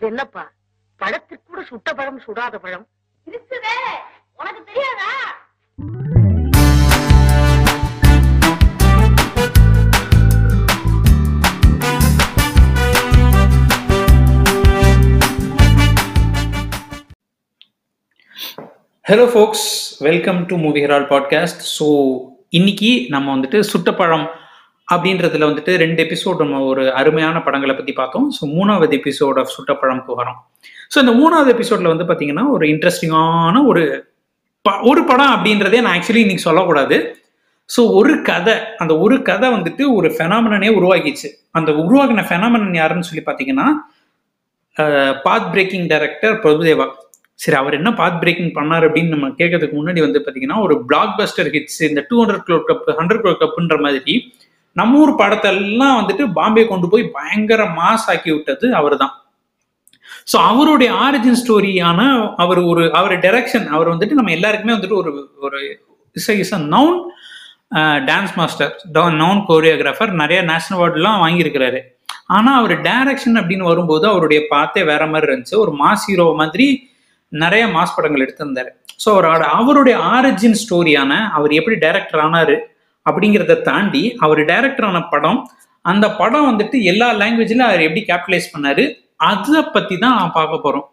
அது என்னப்பா? பழத்திற்கு கூட சுட்ட பழம் சுடாத பழம். இருக்குதே உனக்கு தெரியாதா? Hello folks welcome to movie Herald podcast so இன்னைக்கு நம்ம வந்துட்டு சுட்டப்பழம் அப்படின்றதுல வந்துட்டு ரெண்டு எபிசோட் நம்ம ஒரு அருமையான படங்களை பற்றி பார்த்தோம். ஸோ மூணாவது எபிசோட் ஆஃப் சுட்டப்பழம் புகரம். ஸோ இந்த மூணாவது எபிசோட்ல வந்து பார்த்தீங்கன்னா ஒரு இன்ட்ரெஸ்டிங்கான ஒரு ப ஒரு படம் அப்படின்றதே நான் ஆக்சுவலி இன்னைக்கு சொல்லக்கூடாது. ஸோ ஒரு கதை அந்த ஒரு கதை வந்துட்டு ஒரு ஃபெனாமனனே உருவாக்கிச்சு அந்த உருவாக்கின ஃபெனாமனன் யாருன்னு சொல்லி பார்த்தீங்கன்னா பாத் பிரேக்கிங் டைரக்டர் பிரபுதேவா. சரி அவர் என்ன பாத் பிரேக்கிங் பண்ணார் அப்படின்னு நம்ம கேட்கறதுக்கு முன்னாடி வந்து பார்த்தீங்கன்னா ஒரு பிளாக் பஸ்டர் ஹிட்ஸ் இந்த two hundred crore club hundred crore கப்புன்ற மாதிரி நம்ம ஊர் படத்தெல்லாம் வந்துட்டு பாம்பே கொண்டு போய் பயங்கர மாஸ் ஆக்கி விட்டது அவர் தான் ஸோ அவருடைய ஆரிஜின் ஸ்டோரியான அவர் ஒரு அவர் டைரக்ஷன் அவர் வந்துட்டு நம்ம எல்லாருக்குமே வந்துட்டு ஒரு ஒரு is is a known dance master known choreographer நிறைய நேஷனல் அவார்டுலாம் வாங்கியிருக்கிறாரு. ஆனால் அவர் டைரக்ஷன் அப்படின்னு வரும்போது அவருடைய பார்த்தே வேற மாதிரி இருந்துச்சு. ஒரு மாஸ் ஹீரோ மாதிரி நிறைய மாஸ் படங்கள் எடுத்திருந்தாரு. ஸோ அவரோட அவருடைய ஆரிஜின் ஸ்டோரியான அவர் எப்படி டைரக்டர் ஆனாரு அப்படிங்கிறத தாண்டி அவர் டைரக்டரான படம் அந்த படம் வந்துட்டு எல்லா லாங்குவேஜ்ல அவர் எப்படி கேபிட்டலைஸ் பண்ணாரு அதை பத்தி தான் பார்க்க போறோம்.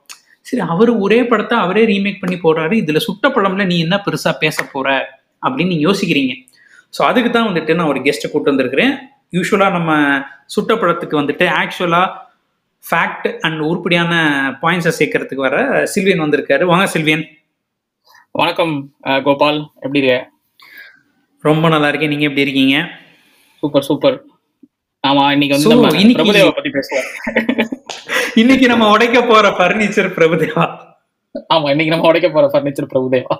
சரி அவர் ஒரே படத்தை அவரே ரீமேக் பண்ணி போடுறாரு இதுல சுட்ட படம்ல நீ என்ன பெருசா பேச போற அப்படின்னு நீங்கள் யோசிக்கிறீங்க. ஸோ அதுக்கு தான் வந்துட்டு நான் ஒரு கெஸ்ட்டை கூட்டு வந்திருக்கிறேன். யூஸ்வலாக நம்ம சுட்ட படத்துக்கு வந்துட்டு ஆக்சுவலாக ஃபேக்ட் அண்ட் உருப்படியான பாயிண்ட்ஸை சேர்க்கறதுக்கு வர சில்வியன் வந்திருக்காரு. வாங்க சில்வியன் வணக்கம் கோபால். எப்படி இருக்க? ரொம்ப நல்லா இருக்கேன் நீங்க எப்படி இருக்கீங்க? Super super. ஆமா இன்னைக்கு வந்து நம்ம இன்னைக்கு- பிரபுதேவா பத்தி பேசுவோம். இன்னைக்கு நம்ம உடைக்க போற பர்னிச்சர் பிரபுதேவா? ஆமா இன்னைக்கு நம்ம உடைக்க போற பர்னிச்சர் பிரபுதேவா.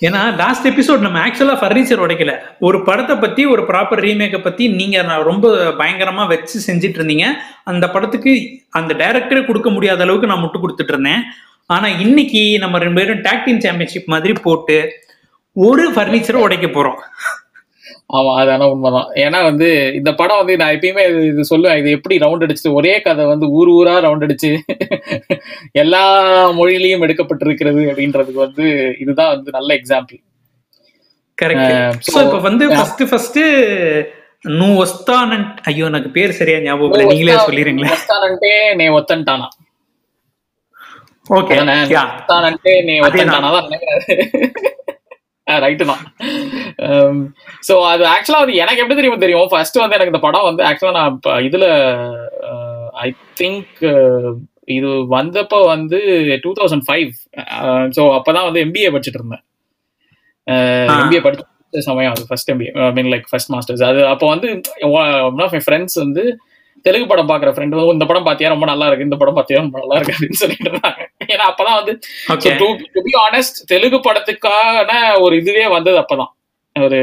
ஏன்னா லாஸ்ட் எபிசோட் நம்ம ஆக்சுவலா ஃபர்னிச்சர் உடைக்கல. ஒரு படத்தை பத்தி ஒரு ப்ராப்பர் ரீமேக்கை பத்தி நீங்க ரொம்ப பயங்கரமா வச்சு செஞ்சுட்டு இருந்தீங்க அந்த படத்துக்கு அந்த டைரக்டரே கொடுக்க முடியாத அளவுக்கு நான் முட்டு கொடுத்துட்டு இருந்தேன் ஆனா இன்னைக்கு நம்ம ரெண்டு பேரும் டாக் டீம் சாம்பியன்ஷிப் மாதிரி போட்டு ஒரு பர்னிச்சரும் உடைக்க போறோம். ஆமா அதான உண்மைதான். ஏன்னா வந்து இந்த படம் வந்து நான் எப்பயுமே இது சொல்லுவேன் இது எப்படி ரவுண்ட் அடிச்சு ஒரே கதை வந்து ஊர் ஊரா ரவுண்ட் அடிச்சு எல்லா மொழியிலையும் எடுக்கப்பட்டிருக்கிறது அப்படின்றதுக்கு வந்து இதுதான் வந்து நல்ல எக்ஸாம்பிள் கரெக்ட் ஸோ இப்போ வந்து ஃபர்ஸ்ட் ஃபர்ஸ்ட் நூ ஒஸ்தானன். ஐயோ எனக்கு பேர் சரியா ஞாபகம் இல்லை. நீங்களே சொல்லிடுங்களேன் ஒஸ்தானன்ட்டே நே ஒத்தன்ட்டானா? ஓகே ஒஸ்தானன்ட்டே நே ஒத்தன்ட்டானா? தான் ரைட்டு தான். ஸோ அது ஆக்சுவலா வந்து எனக்கு எப்படி தெரியும் தெரியும்? ஃபர்ஸ்ட் வந்து எனக்கு இந்த படம் வந்து ஆக்சுவலா நான் இப்ப இதுல ஐ திங்க் இது வந்தப்போ வந்து டூ தௌசண்ட் ஃபைவ் ஸோ அப்பதான் வந்து எம்பிஏ படிச்சுட்டு இருந்தேன். எம்பிஏ படிச்ச சமயம் அது first MBA mean like first masters அது அப்போ வந்து ஒன் ஆஃப் மை ஃப்ரெண்ட்ஸ் வந்து தெலுங்கு படம் பாக்குற ஃப்ரெண்ட் வந்து இந்த படம் பாத்தியா? ரொம்ப நல்லா இருக்கு. இந்த படம் பாத்தியா? ரொம்ப நல்லா இருக்கு. அப்படின்னு சொல்லிட்டு இருந்தாங்க. ஏன்னா அப்பதான் வந்து ஆனஸ்ட் தெலுங்கு படத்துக்கான ஒரு இதுவே வந்தது அப்பதான். ஒரு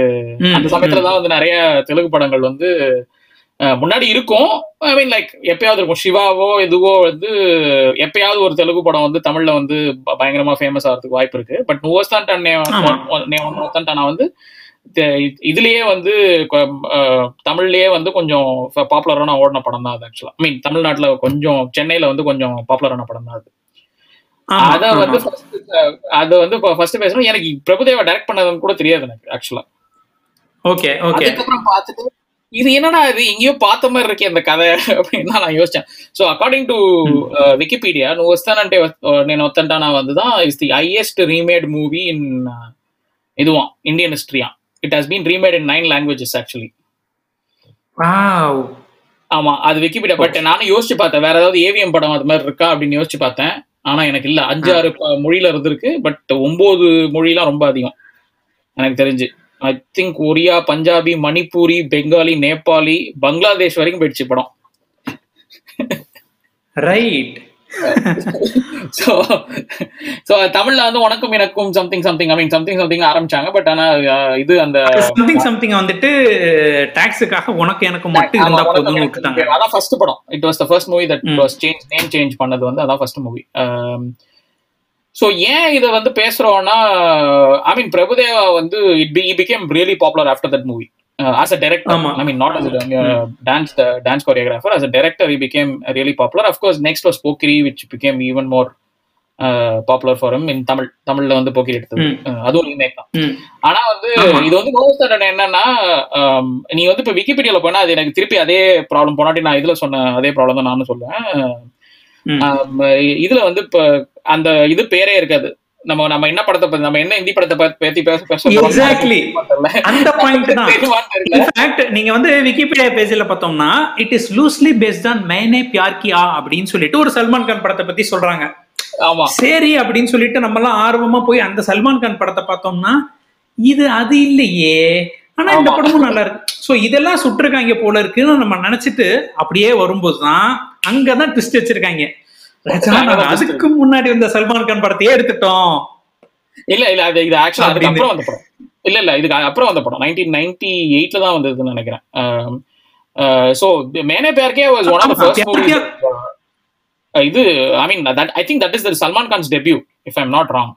அந்த சமயத்துல தான் வந்து நிறைய தெலுங்கு படங்கள் வந்து முன்னாடி இருக்கும். ஐ மீன் லைக் எப்பயாவது இருக்கும். சிவாவோ இதுவோ வந்து எப்பயாவது ஒரு தெலுங்கு படம் வந்து தமிழ்ல வந்து பயங்கரமா ஃபேமஸ் ஆகிறதுக்கு வாய்ப்பு இருக்கு. பட் நுவஸ்தான் டானா வந்து இதுலயே வந்து கொ- அஹ், தமிழ்லயே வந்து கொஞ்சம் பாப்புலரான ஓடின படம் தான் அது ஆக்சுவலா ஐ மீன் தமிழ்நாட்டுல கொஞ்சம் சென்னையில வந்து கொஞ்சம் பாப்புலரான படம் தான் அது அத வந்து first, அஹ், அது வந்து ஃபர்ஸ்ட் பேசணும் எனக்கு பிரபுதேவா டைரக்ட் பண்ணதுன்னு கூட தெரியாது எனக்கு ஆக்சுவலா ஓகே ஓகே அதுக்கப்புறம் பார்த்துட்டு இது என்னடா இது எங்கேயோ பார்த்த மாதிரி இருக்கே இந்த கதை அப்படின்னு தான் நான் யோசிச்சேன் ஸோ அக்கார்டிங் டு விக்கிபீடியா నువ్వు వస్తానంటే నేను వస్తాంటానా வந்து தான் is the highest remade movie in இதுவான் Indian ஹிஸ்டரியா it has been remade in nine languages actually ஆமா அது விக்கிபீடியா பட் நானும் யோசிச்சு பார்த்தேன். வேற ஏதாவது ஏவிஎம் படம் அது மாதிரி இருக்கா அப்படின்னு யோசிச்சு பார்த்தேன். ஆனா எனக்கு இல்ல. அஞ்சு ஆறு மொழியில இருந்திருக்கு பட் ஒன்பது மொழிலாம் ரொம்ப அதிகம். எனக்கு தெரிஞ்சு. ஐ திங்க் ஒரியா பஞ்சாபி மணிப்பூரி பெங்காலி நேபாளி பங்களாதேஷ் வரைக்கும் போயிடுச்சு படம். ரைட் ஸோ ஸோ தமிழ்ல வந்து உனக்கும் எனக்கும் something something I mean something something ஆரம்பிச்சாங்க. பட் ஆனா இது அந்த சம்திங் சம்திங் வந்துட்டு டாக்ஸுக்காக உனக்கு எனக்கு மட்டும் இருந்தா விட்டுட்டாங்க அதான் ஃபர்ஸ்ட் படம். It was the first movie that. Was change name change பண்ணது வந்து அதான் ஃபர்ஸ்ட் மூவி ஸோ ஏன் இதை வந்து பேசுறோம்னா ஐ மீன் பிரபுதேவா வந்து it be became really popular after that movie as a director ஆமா. I mean not as a dance dance choreographer as a director he became really popular of course next was pokiri which became even more uh, popular for him in Tamil தமிழ்ல வந்து போக்கிரி எடுத்தது. அஹ் அதுவும் remake தான். ஆனா வந்து. இது வந்து most என்னன்னா ஆம், நீ வந்து இப்ப விக்கிபீடியால போனா அது எனக்கு திருப்பி அதே ப்ராப்ளம் போனாட்டி நான் இதுல சொன்ன அதே ப்ராப்ளம் தான் நானும் சொல்லுவேன் இதுல வந்து இப்ப அந்த இது பேரே இருக்காது நம்ம நம்ம என்ன படத்தை பத்தி நம்ம என்ன ஹிந்தி படத்தை பத்தி பேச பேச Exactly. அந்த பாயிண்ட் தான். நீங்க வந்து விக்கிபீடியா பேஜ்ல பார்த்தோம்னா it is loosely based on Maine Pyar Kiya அப்படின்னு சொல்லிட்டு ஒரு சல்மான் கான் படத்தை பத்தி சொல்றாங்க. ஆமா. சரி அப்படின்னு சொல்லிட்டு நம்ம எல்லாம் ஆர்வமா போய் அந்த சல்மான் கான் படத்தை பார்த்தோம்னா இது அது இல்லையே. ஆனா இந்த. படமும் நல்லா இருக்கு. சோ இதெல்லாம் சுட்டிருக்காங்க போல இருக்குன்னு நம்ம நினைச்சிட்டு அப்படியே வரும்போது தான் அங்கதான் ட்விஸ்ட் வச்சிருக்காங்க. அதுக்கு முன்னாடி வந்த சல்மான் கான் படத்தையே எடுத்துட்டோம். இல்ல இல்ல அது இது ஆக்சுவலா அதுக்கு. அப்புறம் வந்த படம். இல்ல இல்ல இதுக்கு அப்புறம் வந்த படம். நைன்டீன் நைன்டி எயிட்ல தான் வந்ததுன்னு நினைக்கிறேன். So Maine பேர்கே was one of the first movie இது I mean that I think that is the Salman Khan's debut if I'm not wrong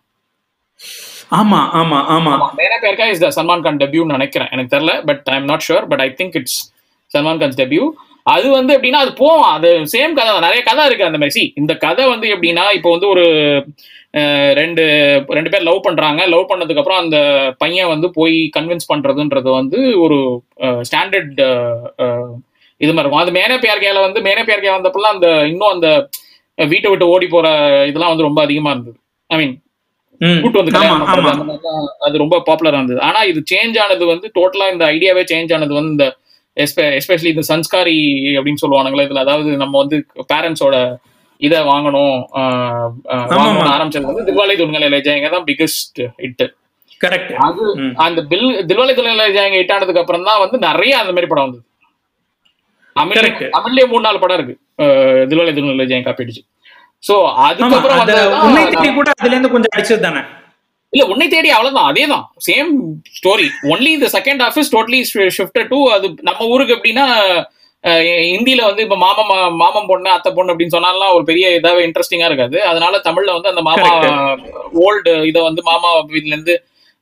ஆமா ஆமா ஆமா. மேனே பேர்கா இஸ் த சல்மான் கான் டெபியூன்னு நினைக்கிறேன். எனக்கு தெரியல but I am not sure but I think it's Salman Khan's debut அது வந்து எப்படின்னா அது போவோம் அது சேம் கதை தான். நிறைய கதை இருக்கு அந்த மாதிரி. See, இந்த கதை வந்து எப்படின்னா இப்போ வந்து ஒரு ரெண்டு ரெண்டு பேர் லவ் பண்றாங்க. லவ் பண்ணதுக்கு அப்புறம் அந்த பையன் வந்து போய் கன்வின்ஸ் பண்றதுன்றது வந்து ஒரு ஸ்டாண்டர்ட் இது மாதிரி இருக்கும். அது மேனே பேர்கேல வந்து மேனே பேர்கே வந்தப்பெல்லாம் அந்த இன்னும் அந்த வீட்டை விட்டு ஓடி போற இதெல்லாம் வந்து ரொம்ப அதிகமா இருந்தது. ஐ மீன். கூட்டு வந்து கல்யாணம் அது ரொம்ப பாப்புலரா இருந்தது. ஆனா இது சேஞ்ச் ஆனது வந்து டோட்டலா இந்த ஐடியாவே சேஞ்ச் ஆனது வந்து இந்த எஸ்பெஷலி இந்த சன்ஸ்காரி அப்படின்னு சொல்லுவானுங்களே இதுல அதாவது நம்ம வந்து பேரண்ட்ஸோட இத வாங்கணும் ஆமா. ஆரம்பிச்சது வந்து தில்வாலை துன்கலை ஜெயங்க தான் பிகெஸ்ட் ஹிட் கரெக்ட் அது அந்த பில் தில்வாலை துன்கலை ஜெயங்க ஹிட் ஆனதுக்கு அப்புறம் தான் வந்து நிறைய அந்த மாதிரி படம் வந்தது. தமிழ்லயே மூணு நாலு படம் இருக்கு. தில்வாலை துன்கலை ஜெயம் காப்பிடுச்சு சோ அதுக்கப்புறம் கூட அதுல இருந்து கொஞ்சம் அடிச்சது தானே இல்ல உன்னை தேடி அவ்வளவுதான். அதேதான். சேம் ஸ்டோரி ஒன்லி இந்த second half is totally shifted to அது நம்ம ஊருக்கு எப்படின்னா அஹ், ஹிந்தில வந்து இப்ப மாமன் மா- மாமன் பொண்ணு அத்தை பொண்ணு அப்படின்னு சொன்னாலாம் ஒரு பெரிய இதாவே இன்ட்ரெஸ்டிங்கா இருக்காது. அதனால தமிழ்ல வந்து அந்த மாமா ஓல்டு இதை வந்து மாமா வீட்ல இருந்து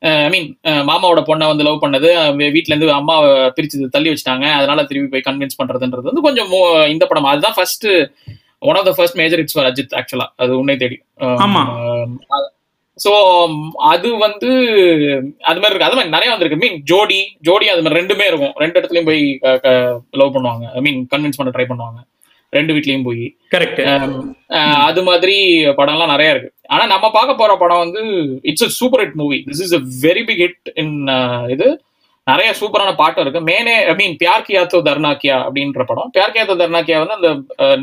ஐ மீன் மாமாவோட பொண்ணை வந்து லவ் பண்ணது வீட்ல இருந்து அம்மாவை பிரிச்சு தள்ளி வச்சுட்டாங்க. அதனால திருப்பி போய் கன்வின்ஸ் பண்றதுன்றது வந்து கொஞ்சம் இந்த படம். அதுதான் first one of the first major it's for Ajith ஆக்சுவலா அது உன்னை தேடி. ஆமா. சோ அது வந்து அது மாதிரி இருக்கு. அது மாதிரி நிறைய வந்திருக்கு. மீன் ஜோடி ஜோடி அது மாதிரி ரெண்டுமே இருக்கும். ரெண்டு இடத்துலயும் போய் லவ் பண்ணுவாங்க. ஐ மீன் கன்வின்ஸ் பண்ண ட்ரை பண்ணுவாங்க. ரெண்டு வீட்லயும் போய். கரெக்ட் அஹ் அது மாதிரி படம்லாம் நிறைய இருக்கு. ஆனா நம்ம பார்க்க போற படம் வந்து it's a super hit movie this is a very big hit in இது. நிறைய சூப்பரான பாட்டு இருக்கு. மேனே ஐ மீன் பியார் கியா தோ தர்னாக்கியா அப்படின்ற படம். பியார் கியா தோ தர்னாக்கியா வந்து அந்த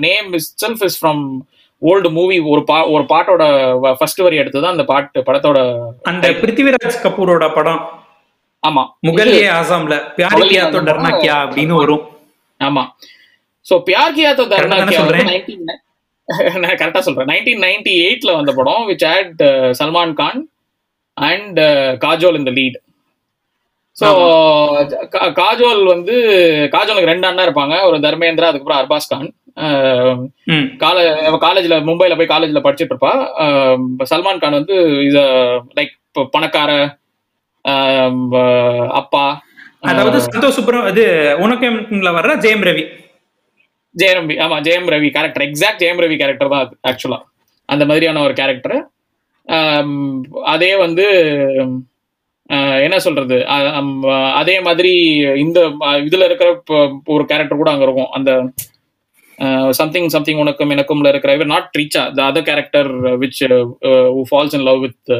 name is self is from old movie ஒரு பா ஒரு பாட்டோட ஃபர்ஸ்ட் வரி எடுத்து தான் அந்த பாட்டு படத்தோட அந்த பிருத்திவிராஜ் கபூரோட படம். ஆமா. முகல்யே ஆசாம்ல பியார் கியா தோ. டர்னா கியா அப்படின்னு வரும். ஆமா. சோ பியார் கியா தோ சொல்றேன்? 19 நான் கரெக்டா சொல்றேன். நைன்டீன் நைன்டி எயிட்ல வந்த படம் which had Salman Khan and Kajol இந்த லீட் ஸோ காஜோல் வந்து காஜோலுக்கு ரெண்டு அண்ணா இருப்பாங்க. ஒரு தர்மேந்திரா அதுக்கப்புறம் அர்பாஸ் கான். காலேஜ்ல மும்பைல போய் காலேஜ்ல படிச்சுட்டு இருப்பா சல்மான் கான் வந்து இத லைக் பணக்கார அப்பா. அதாவது சந்தோஷ் சுப்ரம் இது உனக்கு வர்ற ஜெயம் ரவி. ஜெயம் ரவி ஆமா Jayam Ravi character exact Jayam Ravi character தான் அது ஆக்சுவலா அந்த மாதிரியான ஒரு கேரக்டர் அதே வந்து என்ன சொல்றது? அதே மாதிரி இந்த இதுல இருக்கிற ஒரு கேரக்டர் கூட அங்க இருக்கும். அந்த சம்திங் சம்திங் உனக்கும் எனக்கும்ல இருக்கிற இவர் not Reecha the other character which falls in love with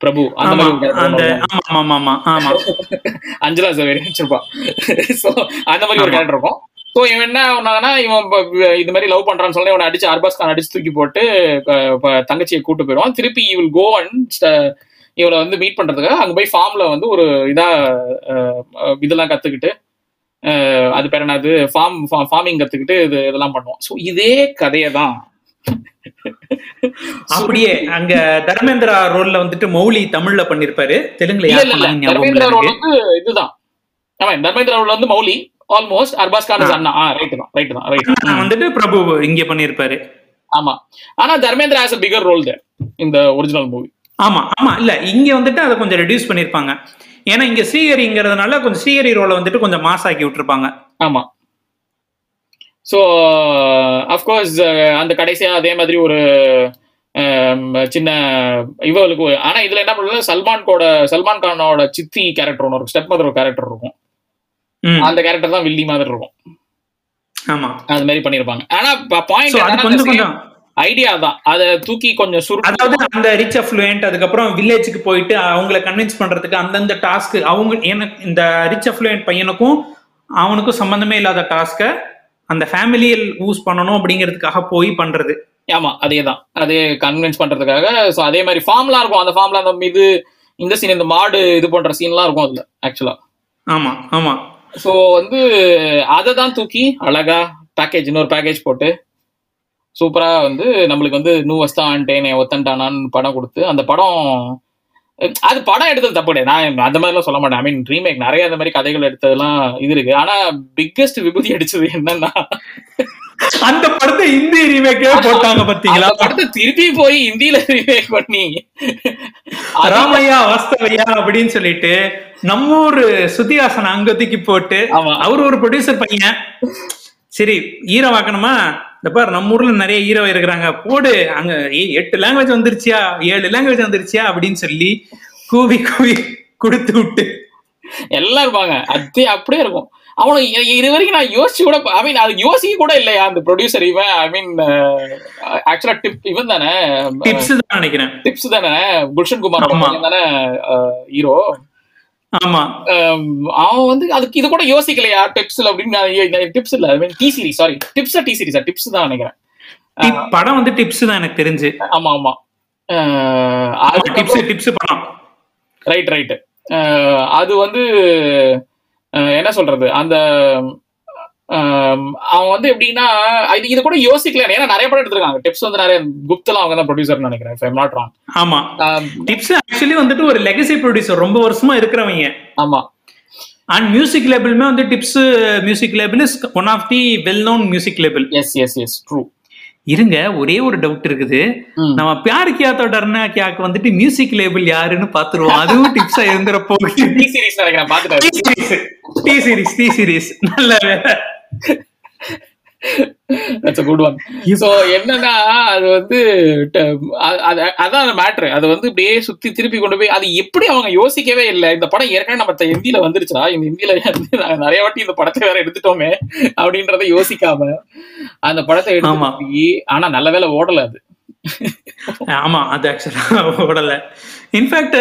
Prabhu அந்த அஞ்சலா சவேரி வச்சிருப்பா சோ அந்த மாதிரி ஒரு. கேரக்டர் இருக்கும். சோ இவன் என்ன பண்ணாங்கன்னா இவன் இது மாதிரி லவ் பண்றான்னு சொல்லி இவனை அடிச்சு அர்பாஸ் கான் அடிச்சு தூக்கி போட்டு தங்கச்சியை கூட்டு போயிடுவான். திருப்பி இவள் கோ அண்ட் இவளை வந்து மீட் பண்றதுக்காக அங்க போய் ஃபார்ம்ல வந்து ஒரு இதா அஹ், அஹ், இதெல்லாம் கத்துக்கிட்டு அது பேர் என்னது? ஃபார்ம் ஃபார்மிங் கத்துக்கிட்டு இது இதெல்லாம் பண்ணுவான் சோ இதே கதையை தான் அப்படியே அங்க தர்மேந்திரா ரோல்ல வந்துட்டு மௌலி தமிழ்ல பண்ணிருப்பாரு. தெலுங்குல தர்மேந்திரா ரோல் வந்து இதுதான். ஆமா தர்மேந்திரா ரோல் வந்து மௌலி ஆல்மோஸ்ட் அர்பாஸ் கான் அண்ணா. ரைட் தான் ரைட் தான் ரைட் வந்துட்டு பிரபு இங்க பண்ணிருப்பாரு. ஆமா. ஆனா தர்மேந்திரா ஹாஸ் பிகர் ரோல் இந்த ஒரிஜினல் மூவி ஆமா ஆமா இல்ல இங்க வந்துட்டு அதை கொஞ்சம் ரெடியூஸ் பண்ணிருப்பாங்க. ஏன்னா இங்க ஸ்ரீஹரிங்கிறதுனால கொஞ்சம் ஸ்ரீஹரி ரோலை வந்துட்டு கொஞ்சம் மாஸ் ஆக்கி விட்டுருப்பாங்க. ஆமா. ஸோ அஃப்கோர்ஸ் அந்த கடைசியா அதே மாதிரி ஒரு சின்ன இவளுக்கு ஒரு- ஆனா இதுல என்ன பண்ணுறது சல்மான் கோட சல்மான் கானோட சித்தி கேரக்டர் ஒன்று இருக்கும். ஸ்டெப் மதர் கேரக்டர் இருக்கும். அந்த கேரக்டர் தான் வில்லி மாதிரி இருக்கும். ஆமா. அது மாதிரி பண்ணிருப்பாங்க. ஆனா பாயிண்ட் கொஞ்சம் ஐடியா தான். அதை தூக்கி கொஞ்சம் சுருட்டு அதாவது அந்த ரிச் அஃப்ளூயன்ட் அதுக்கப்புறம் வில்லேஜுக்கு போயிட்டு அவங்கள கன்வின்ஸ் பண்றதுக்கு அந்தந்த டாஸ்க் அவங்க எனக்கு இந்த ரிச் அஃப்ளூயன்ட் பையனுக்கும் அவனுக்கும் சம்பந்தமே இல்லாத டாஸ்க்கை அந்த ஃபேமிலியில் யூஸ் பண்ணணும் அப்படிங்கிறதுக்காக போய் பண்றது. ஆமா அதே தான் அதே கன்வின்ஸ் பண்றதுக்காக. ஸோ அதே மாதிரி ஃபார்ம்லாம் இருக்கும். அந்த ஃபார்ம்ல அந்த இது இந்த சீன் இந்த மாடு இது போன்ற சீன்லாம் இருக்கும் அதுல ஆக்சுவலா ஆமா ஆமா. ஸோ வந்து அதை தான் தூக்கி அழகா பேக்கேஜ் இன்னொரு பேக்கேஜ் போட்டு சூப்பரா வந்து நம்மளுக்கு வந்து நூ வஸ்தான் ஆன்டேனே ஒத்தன்டானான்னு படம் கொடுத்து அந்த படம் அது படம் எடுத்தது தப்பு கிடையாது நான் அந்த மாதிரிலாம் சொல்ல மாட்டேன். ஐ மீன் ரீமேக் நிறைய அந்த மாதிரி கதைகள் எடுத்ததெல்லாம் இது இருக்கு. ஆனா பிக்கெஸ்ட் விபூதி அடிச்சது என்னன்னா அந்த படத்தை இந்தி ரீமேக்கே போட்டாங்க பாத்தீங்களா? படத்தை திருப்பி போய் ஹிந்தியில ரீமேக் பண்ணி. ராமையா வாஸ்தவையா அப்படின்னு சொல்லிட்டு நம்ம ஊரு சுத்தியாசன அங்கத்துக்கு போட்டு அவர் ஒரு ப்ரொடியூசர் பையன். சரி ஹீரோ ஆக்கணுமா இந்த பாரு நம்ம ஊர்ல நிறைய ஹீரோ இருக்கிறாங்க. போடு அங்க எட்டு லாங்குவேஜ் வந்துருச்சியா? ஏழு லாங்குவேஜ் வந்துருச்சியா? அப்படின்னு சொல்லி கூவி கூவி கொடுத்து விட்டு. எல்லாம் இருப்பாங்க. அதே அப்படியே இருக்கும். அவனை இ- இது வரைக்கும் நான் யோசிச்சு கூட ஐ மீன் அது யோசிக்க கூட இல்லையா அந்த ப்ரொடியூசர் இவன்? ஐ மீன் ஆக்சுவலா டிப் இவன் தானே? டிப்ஸ் தான் நினைக்கிறேன். டிப்ஸ் தானே? குல்ஷன் குமார். தானே ஹீரோ ஆமா அவன் வந்து அதுக்கு இது கூட யோசிக்கலையா? டிப்ஸ்ல அப்படின்னு டிப்ஸ் இல்ல. T Series sorry Tips T Series Tips தான் நினைக்கிறேன். படம் வந்து டிப்ஸ் தான் எனக்கு தெரிஞ்சு. ஆமா ஆமா. டிப்ஸ் டிப்ஸ் படம். ரைட் ரைட் அது வந்து என்ன சொல்றது? அந்த அவன் வந்து எப்படின்னா இது இது கூட யோசிக்கல. ஏன்னா நிறைய படம் எடுத்திருக்காங்க. டிப்ஸ் வந்து நிறைய குப்தெல்லாம் அவங்க தான் ப்ரொடியூசர் நினைக்கிறேன் if I'm not wrong. ஆமா. டிப்ஸ் ஆக்சுவலி வந்துட்டு ஒரு லெகசி ப்ரொடியூசர் ரொம்ப வருஷமா இருக்கிறவங்க. ஆமா. அண்ட் மியூசிக் லேபிளுமே வந்து Tips music label is one of the well known music label yes yes yes true இருங்க ஒரே ஒரு டவுட் இருக்குது. நம்ம பியார் கியாத்தோ டர்னா கியாக்கு வந்துட்டு மியூசிக் லேபிள் யாருன்னு பாத்துருவோம் அதுவும் டிப்ஸா இருந்துற போகுது டி சீரிஸ் நினைக்கிறேன் பாத்துட்டேன் டி சீரிஸ் டி சீரிஸ் நல்ல வேலை என்னன்னா அது வந்து அதான் மேட்ரு அது வந்து இப்படியே சுத்தி திருப்பி கொண்டு போய் அது எப்படி அவங்க யோசிக்கவே இல்லை. இந்த படம் ஏற்கனவே நம்ம ஹிந்தியில வந்துருச்சா இந்த நாங்க நிறைய வாட்டி இந்த படத்தை வேற எடுத்துட்டோமே அப்படின்றத யோசிக்காம அந்த படத்தை. எடுத்து ஆனா நல்ல வேளை ஓடல அது. ஆமா அது ஆக்சுவலா ஓடல. இன்ஃபேக்ட்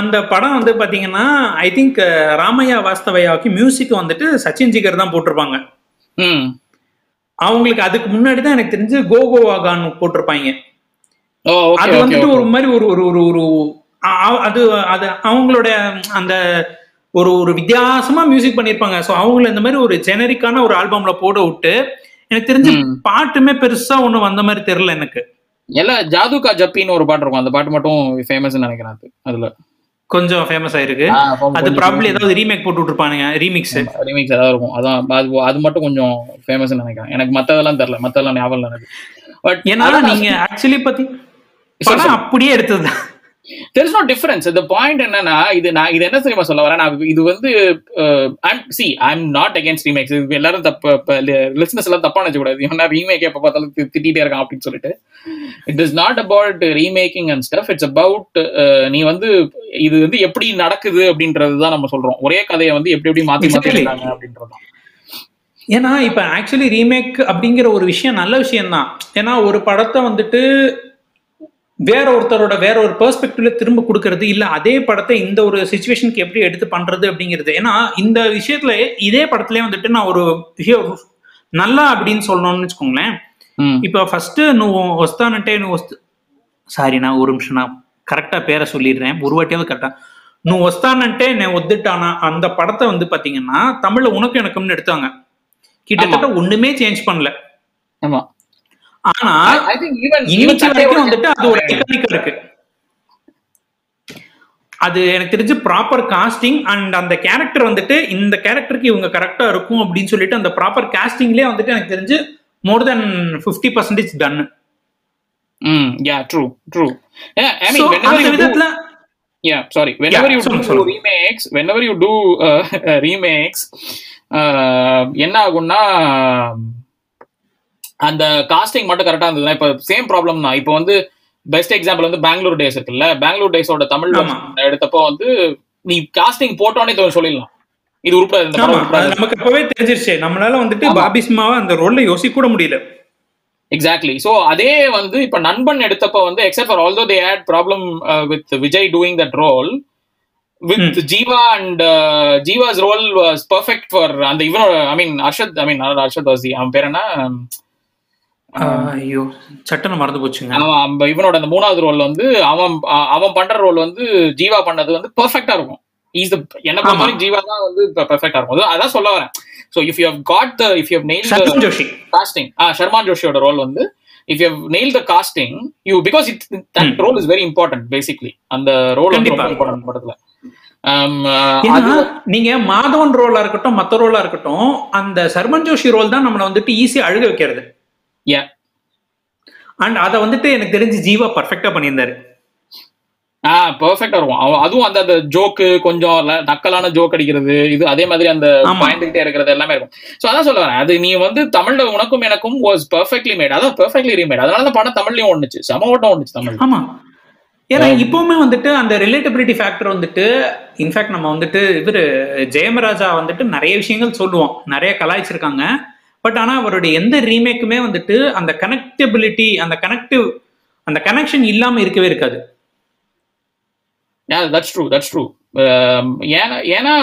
அந்த படம் வந்து பாத்தீங்கன்னா ஐ திங்க் ராமையா வாஸ்தவையாவுக்கு மியூசிக் வந்துட்டு சச்சின் ஜிகர் தான் போட்டிருப்பாங்க. அவங்களுக்கு அதுக்கு முன்னாடி தான் எனக்கு தெரிஞ்சு கோகோ வாகான் போட்டிருப்பாங்க. அது வந்துட்டு ஒரு மாதிரி ஒரு ஒரு ஒரு ஒரு அது அது அவங்களோட அந்த ஒரு ஒரு வித்தியாசமா மியூசிக் பண்ணிருப்பாங்க. ஸோ அவங்கள இந்த மாதிரி ஒரு ஜெனரிக்கான ஒரு ஆல்பம்ல போட விட்டு எனக்கு தெரிஞ்சு. பாட்டுமே பெருசா ஒண்ணு வந்த மாதிரி தெரியல எனக்கு. எல்லாம் ஜாதுகா ஜப்பின்னு ஒரு பாட்டு இருக்கும். அந்த பாட்டு மட்டும் ஃபேமஸ் நினைக்கிறேன் அது அதுல. கொஞ்சம் ஃபேமஸ் ஆயிருக்கு. அது ப்ராப்ளம் ஏதாவது ரீமேக் போட்டு விட்டுருப்பானுங்க ரீமிக்ஸ் ரிமிக்ஸ் ஏதாவது இருக்கும். அதான் அது அது மட்டும் கொஞ்சம் ஃபேமஸ் நினைக்கிறேன். எனக்கு மத்ததெல்லாம் தெரியல. மத்ததெல்லாம் ஞாபகம் எனக்கு. பட் ஏன்னா நீங்க ஆக்சுவலி பத்தி அப்படியே எடுத்தது தெர் இஸ் நோ டிஃபரன்ஸ் இந்த பாயிண்ட் என்னன்னா இது நான் இது என்ன தெரியுமா சொல்ல வரேன் நான் இது வந்து see I am not against remakes இது எல்லாரும் தப்பு லிஸ்னஸ் எல்லாம் தப்பா நினைச்ச கூடாது ஏன்னா ரீமேக் எப்ப பார்த்தாலும் தி- திட்டிட்டே இருக்கான் அப்படின்னு சொல்லிட்டு. It is not about remaking and stuff it's about நீ வந்து இது வந்து எப்படி நடக்குது அப்படின்றது தான் நம்ம சொல்றோம். ஒரே கதையை வந்து எப்படி எப்படி மாத்தி மாத்தி அப்படின்றது தான். ஏன்னா இப்ப ஆக்சுவலி ரீமேக் அப்படிங்கிற ஒரு விஷயம் நல்ல விஷயம் தான் ஏன்னா ஒரு படத்தை வந்துட்டு வேற ஒருத்தரோட வேற ஒரு பெர்ஸ்பெக்டிவ்ல திரும்ப கொடுக்கறது இல்ல. அதே படத்தை இந்த ஒரு சுச்சுவேஷனுக்கு எப்படி எடுத்து பண்றது அப்படிங்கிறது. ஏன்னா இந்த விஷயத்துல இதே படத்துலயே வந்துட்டு நான் ஒரு விஷயம் நல்லா அப்படின்னு சொல்லணும்னு வச்சுக்கோங்களேன். இப்ப ஃபர்ஸ்ட் நுவ் ஒஸ்தான்ட்டே நுவ் ஒஸ்து சாரி நான் ஒரு நிமிஷம் நான் கரெக்டா பேரை சொல்லிடுறேன். ஒரு வாட்டியாவது கரெக்டா நூ ஒஸ்தான்ட்டே நான் ஒத்துட்டானா அந்த படத்தை வந்து பாத்தீங்கன்னா தமிழ்ல உனக்கு எனக்கும்னு எடுத்தாங்க. கிட்டத்தட்ட ஒண்ணுமே சேஞ்ச் பண்ணல. ஆமா. ஆனா இன்னைக்கு வரைக்கும் வந்துட்டு அது ஒரு டெக்னிக்கா இருக்கு. அது எனக்கு தெரிஞ்சு ப்ராப்பர் காஸ்டிங் அண்ட் அந்த கேரக்டர் வந்துட்டு இந்த கேரக்டருக்கு இவங்க கரெக்டா இருக்கும் அப்படின்னு சொல்லிட்டு அந்த ப்ராப்பர் காஸ்டிங்லயே வந்துட்டு எனக்கு தெரிஞ்சு more than fifty percentage done hmm yeah true true ஐ மீன் அந்த விதத்துல yeah sorry. Whenever Yeah, you சொல்லுங்க, do சொல்லுங்க. remakes whenever you do uh, remakes uh, என்ன ஆகும்னா அந்த காஸ்டிங் மட்டும் கரெக்டா இருந்ததுன்னா இப்ப சேம் ப்ராப்ளம் தான். இப்போ வந்து பெஸ்ட் எக்ஸாம்பிள் வந்து பெங்களூர் டேஸ் இருக்குல்ல? பெங்களூர் டேஸோட தமிழ் எடுத்தப்போ வந்து நீ காஸ்டிங் போட்டோன்னே சொல்லிடலாம். இது உருப்படாது நமக்கு அப்பவே தெரிஞ்சிருச்சு. நம்மளால வந்துட்டு. பாபி சிம்மாவை அந்த ரோல்ல யோசிக்க கூட முடியல. எக்ஸாக்ட்லி சோ அதே வந்து இப்ப நண்பன் எடுத்தப்ப வந்து except for although they had problem with Vijay doing that role with Jiiva and Jiiva's role was perfect for அந்த இவனோட ஐ மீன் அர்ஷத் ஐ மீன் அர்ஷத் வாசி அவன் பேர் என்ன? ஐயோ சட்டனை மறந்து போச்சுங்க. அவன் அந்த இவனோட அந்த மூணாவது ரோல் வந்து அவன் அ- அவன் பண்ற ரோல் வந்து ஜீவா பண்ணது வந்து பெர்ஃபெக்டா இருக்கும். இஸ் என்ன ஆமா. ஜீவா தான் வந்து பெர்ஃபெக்டா இருக்கும். அது- அதான் சொல்ல வரேன். So if you have got the if you nail Joshi. Casting ah Sharman ஜோஷியோட role வந்து if you nail the casting you because it that hmm. Role is very important basically அந்த ரோல் வந்து ரொம்ப. இம்பார்ட்டன்ட் படத்துல. ஏன்னா அது நீங்க மாதவன் ரோலா இருக்கட்டும் மத்த ரோலா இருக்கட்டும் அந்த சர்மன் ஜோஷி ரோல் தான் நம்மள வந்துட்டு ஈஸியா அழுக வைக்கிறது. Yeah. அண்ட் அதை வந்துட்டு எனக்கு தெரிஞ்சு ஜீவா பர்ஃபெக்டா பண்ணியிருந்தாரு. ஆ பெர்ஃபெக்டா இருக்கும். அதுவும் அந்த அந்த ஜோக்கு கொஞ்சம் நக்கலான ஜோக் அடிக்கிறது இது அதே மாதிரி அந்த ஆமா. பாயிண்ட்கிட்டே இருக்கிறது எல்லாமே இருக்கும். சோ அதான் சொல்ல வரேன். அது நீ வந்து தமிழ்ல உனக்கும் எனக்கும் வாஸ் பெர்ஃபெக்ட்லி மேட் அதான் பெர்ஃபெக்ட்லி ரீமேட் அதனால அந்த படம் தமிழ்லயும் ஒண்ணுச்சு சம ஓட்டம் ஒண்ணுச்சு தமிழ். ஆமா. ஏன்னா இப்பவுமே வந்துட்டு அந்த ரிலேட்டபிலிட்டி ஃபேக்டர் வந்துட்டு இன்ஃபேக்ட் நம்ம வந்துட்டு இவரு ஜெயமராஜா வந்துட்டு நிறைய விஷயங்கள் சொல்லுவோம் நிறைய கலாய்ச்சிருக்காங்க. பட் ஆனா அவருடைய எந்த ரீமேக்குமே வந்துட்டு அந்த கனெக்டபிலிட்டி அந்த கனெக்டிவ் அந்த கனெக்ஷன் இல்லாம இருக்கவே இருக்காது Yeah, that's true. That's true. Um, ஏன்னா ஏன்னா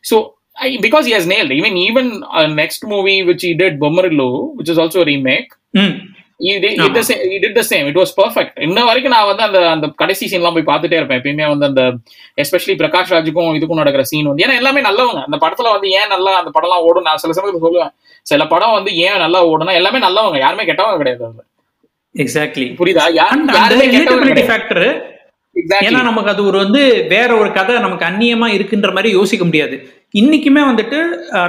so I, because he has nailed. I mean, even uh, next movie which he did, Bommarillo, which He did, did the same, he did the same. It was perfect. இன்ன வரைக்கும் நான் வந்து அந்த அந்த கடைசி சீன்லாம் போய் பார்த்துட்டே இருப்பேன். எப்பயுமே வந்து அந்த எஸ்பெஷலி பிரகாஷ் ராஜுக்கும் இதுக்கும் நடக்கிற சீன் வந்து ஏன்னா எல்லாமே நல்லவங்க. அந்த படத்துல வந்து ஏன் நல்லா அந்த படம்லாம் ஓடும்? நான் சில சமயத்துல சொல்லுவேன். சில படம் வந்து ஏன் நல்லா ஓடுனா எல்லாமே நல்லவங்க. யாருமே கெட்டவங்க கிடையாது அதுல. எக்ஸாக்ட்லி புரியுதா? யாருமே கெட்டவங்க ஃபேக்டர். ஏன்னா நமக்கு அது ஒரு வந்து வேற ஒரு கதை நமக்கு அந்நியமா இருக்குன்ற மாதிரி யோசிக்க முடியாது. இன்னைக்குமே வந்துட்டு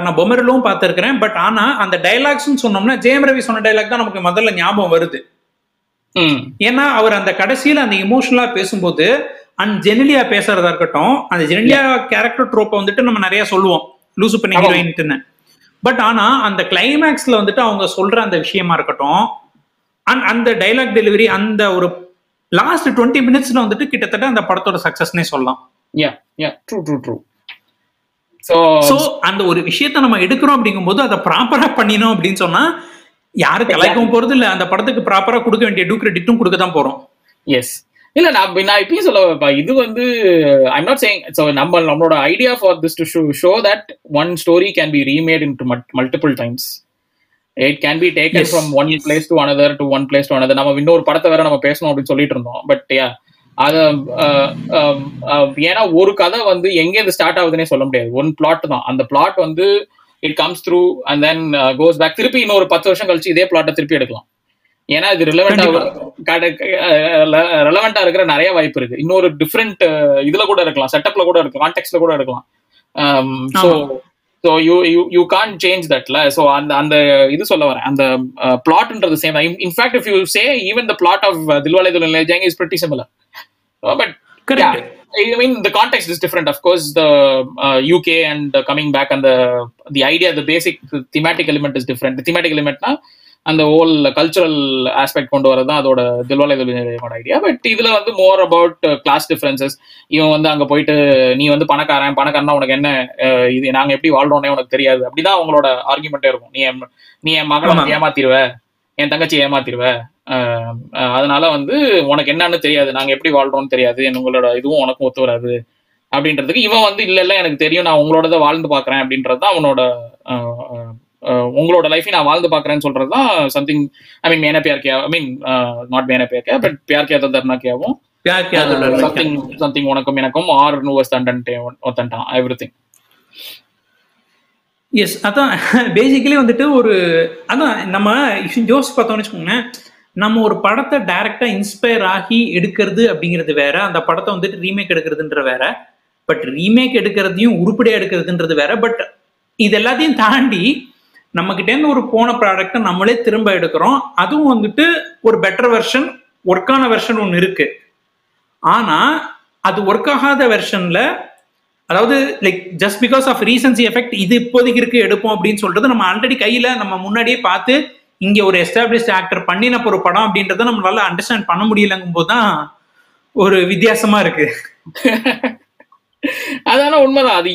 நான் பொமரிலும் பார்த்திருக்கிறேன். பட் ஆனா அந்த டைலாக்ஸ்னு சொன்னோம்னா ஜெயம் ரவி சொன்ன டைலாக் தான் நமக்கு முதல்ல ஞாபகம் வருது. ஏன்னா அவர் அந்த கடைசியில அந்த இமோஷனலா பேசும்போது அண்ட் ஜெனிலியா பேசுறதா இருக்கட்டும் அந்த ஜெனிலியா கேரக்டர் ட்ரோப்பை வந்துட்டு நம்ம நிறைய சொல்லுவோம். லூசு பண்ண ஆமா. ஹீரோயின்ட்டுன்னு. பட் ஆனா அந்த கிளைமேக்ஸ்ல வந்துட்டு அவங்க சொல்ற அந்த விஷயமா இருக்கட்டும் அண்ட் அந்த டைலாக் டெலிவரி அந்த ஒரு லாஸ்ட் டுவெண்ட்டி மினிட்ஸ்ல வந்துட்டு கிட்டத்தட்ட அந்த படத்தோட சக்சஸ்னே சொல்லலாம். ட்ரூ ட்ரூ ட்ரூ சோ அந்த ஒரு விஷயத்த நம்ம எடுக்கிறோம் அப்படிங்கும்போது அதை ப்ராப்பரா பண்ணினோம் அப்படின்னு சொன்னா யாரும் கலாய்க்கவும் போறது இல்ல அந்த படத்துக்கு ப்ராப்பரா கொடுக்க வேண்டிய டூ கிரெடிட்டும் கொடுக்க தான் போறோம். எஸ் இல்ல நான் நான் இப்பயும் சொல்ல வரேன்ப்பா. இது வந்து ஐம் நாட் சேயிங் ஸோ நம்ம நம்மளோட idea for this to show show that one story can be remade into multiple times it can be taken. From one place to another to one place to another நம்ம இன்னொரு படத்தை வேற நம்ம பேசணும் அப்படின்னு சொல்லிட்டு இருந்தோம். பட் யா அது ஏன்னா ஒரு கதை வந்து எங்க இது ஸ்டார்ட் ஆகுதுன்னே சொல்ல முடியாது. ஒன் பிளாட் தான். அந்த பிளாட் வந்து it comes through and then goes back திருப்பி இன்னொரு பத்து வருஷம் கழிச்சு இதே பிளாட்டை திருப்பி எடுக்கலாம். ஏன்னா இது ரிலவெண்டா ரெலவெண்டா இருக்கிற நிறைய வாய்ப்பு இருக்கு. இன்னொரு டிஃப்ரெண்ட் இதுல கூட இருக்கலாம் செட்டப்ல கூட இருக்கலாம் கான்டெக்ட்ல கூட இருக்கலாம் so so you you you can change தட்ல ஸோ அந்த அந்த இது சொல்ல வரேன். அந்த பிளாட்ன்றது same in fact if you say even the plot of Dilwale Dulhania Jayenge is pretty similar but correct I mean, the context is different. Of course, the uh, UK and uh, coming back and the the idea, the basic thematic element is different. The thematic element na அந்த whole cultural aspect கொண்டு வரது தான் அதோட தில்வாலை idea but இதுல வந்து more about class differences இவன் வந்து அங்க போயிட்டு நீ வந்து பணக்காரன் பணக்காரனா உனக்கு என்ன அஹ், இது நாங்க எப்படி வாழ்றோம்னே உனக்கு தெரியாது. அப்படிதான் அவங்களோட ஆர்குமெண்டே இருக்கும். நீ என் நீ என் மகளை ஏமாத்திருவ என் தங்கச்சி ஏமாத்திருவ அதனால வந்து உனக்கு என்னன்னு தெரியாது. நாங்க எப்படி வாழ்றோம்னு தெரியாது. உங்களோட இதுவும் உனக்கும் ஒத்து வராது. அப்படின்றதுக்கு இவன் வந்து இல்ல இல்ல எனக்கு தெரியும். நான் உங்களோட தான் வாழ்ந்து பாக்குறேன் அப்படின்றதுதான் அவனோட உங்களோட லைஃபையும் நான் வாழ்ந்து பாக்குறேன்னு சொல்றதுதான் something I mean Maine Pyar Ke I mean not Maine Pyar K but Pyaar K Darna கேவும் சம்திங் சம்திங் உனக்கும் எனக்கும் ஆர் நூவர்ஸ் தண்டன் ஒத்தன்டான் எவ்ரி திங் எஸ் அதான் பேசிக்கலி வந்துட்டு ஒரு அதான் நம்ம ஜோஸ் பார்த்தோம்னு வச்சுக்கோங்களேன் நம்ம ஒரு படத்தை டைரக்டா இன்ஸ்பயர் ஆகி எடுக்கிறது அப்படிங்கிறது வேற அந்த படத்தை வந்துட்டு ரீமேக் எடுக்கிறதுன்ற வேற. பட் ரீமேக் எடுக்கிறதையும் உருப்படியா எடுக்கிறதுன்றது வேற. பட் இது எல்லாத்தையும் தாண்டி நம்ம கிட்டேருந்து ஒரு போன ப்ராடக்ட்டை நம்மளே திரும்ப எடுக்கிறோம். அதுவும் வந்துட்டு ஒரு பெட்டர் வெர்ஷன் ஒர்க்கான வெர்ஷன் ஒன்று இருக்கு. ஆனா அது ஒர்க் ஆகாத வெர்ஷன்ல அதாவது like just because of recency effect இது இப்போதைக்கு இருக்கு எடுப்போம் அப்படின்னு சொல்றது நம்ம ஆல்ரெடி கையில நம்ம முன்னாடியே பார்த்து இங்க ஒரு எஸ்டாப்ளிஷ்ட் ஆக்டர் பண்ணின ஒரு படம் அப்படின்றத நம்மளால அண்டர்ஸ்டாண்ட் பண்ண முடியலங்கும் போதுதான் ஒரு வித்தியாசமா இருக்கு. அதான உண்மைதான். அது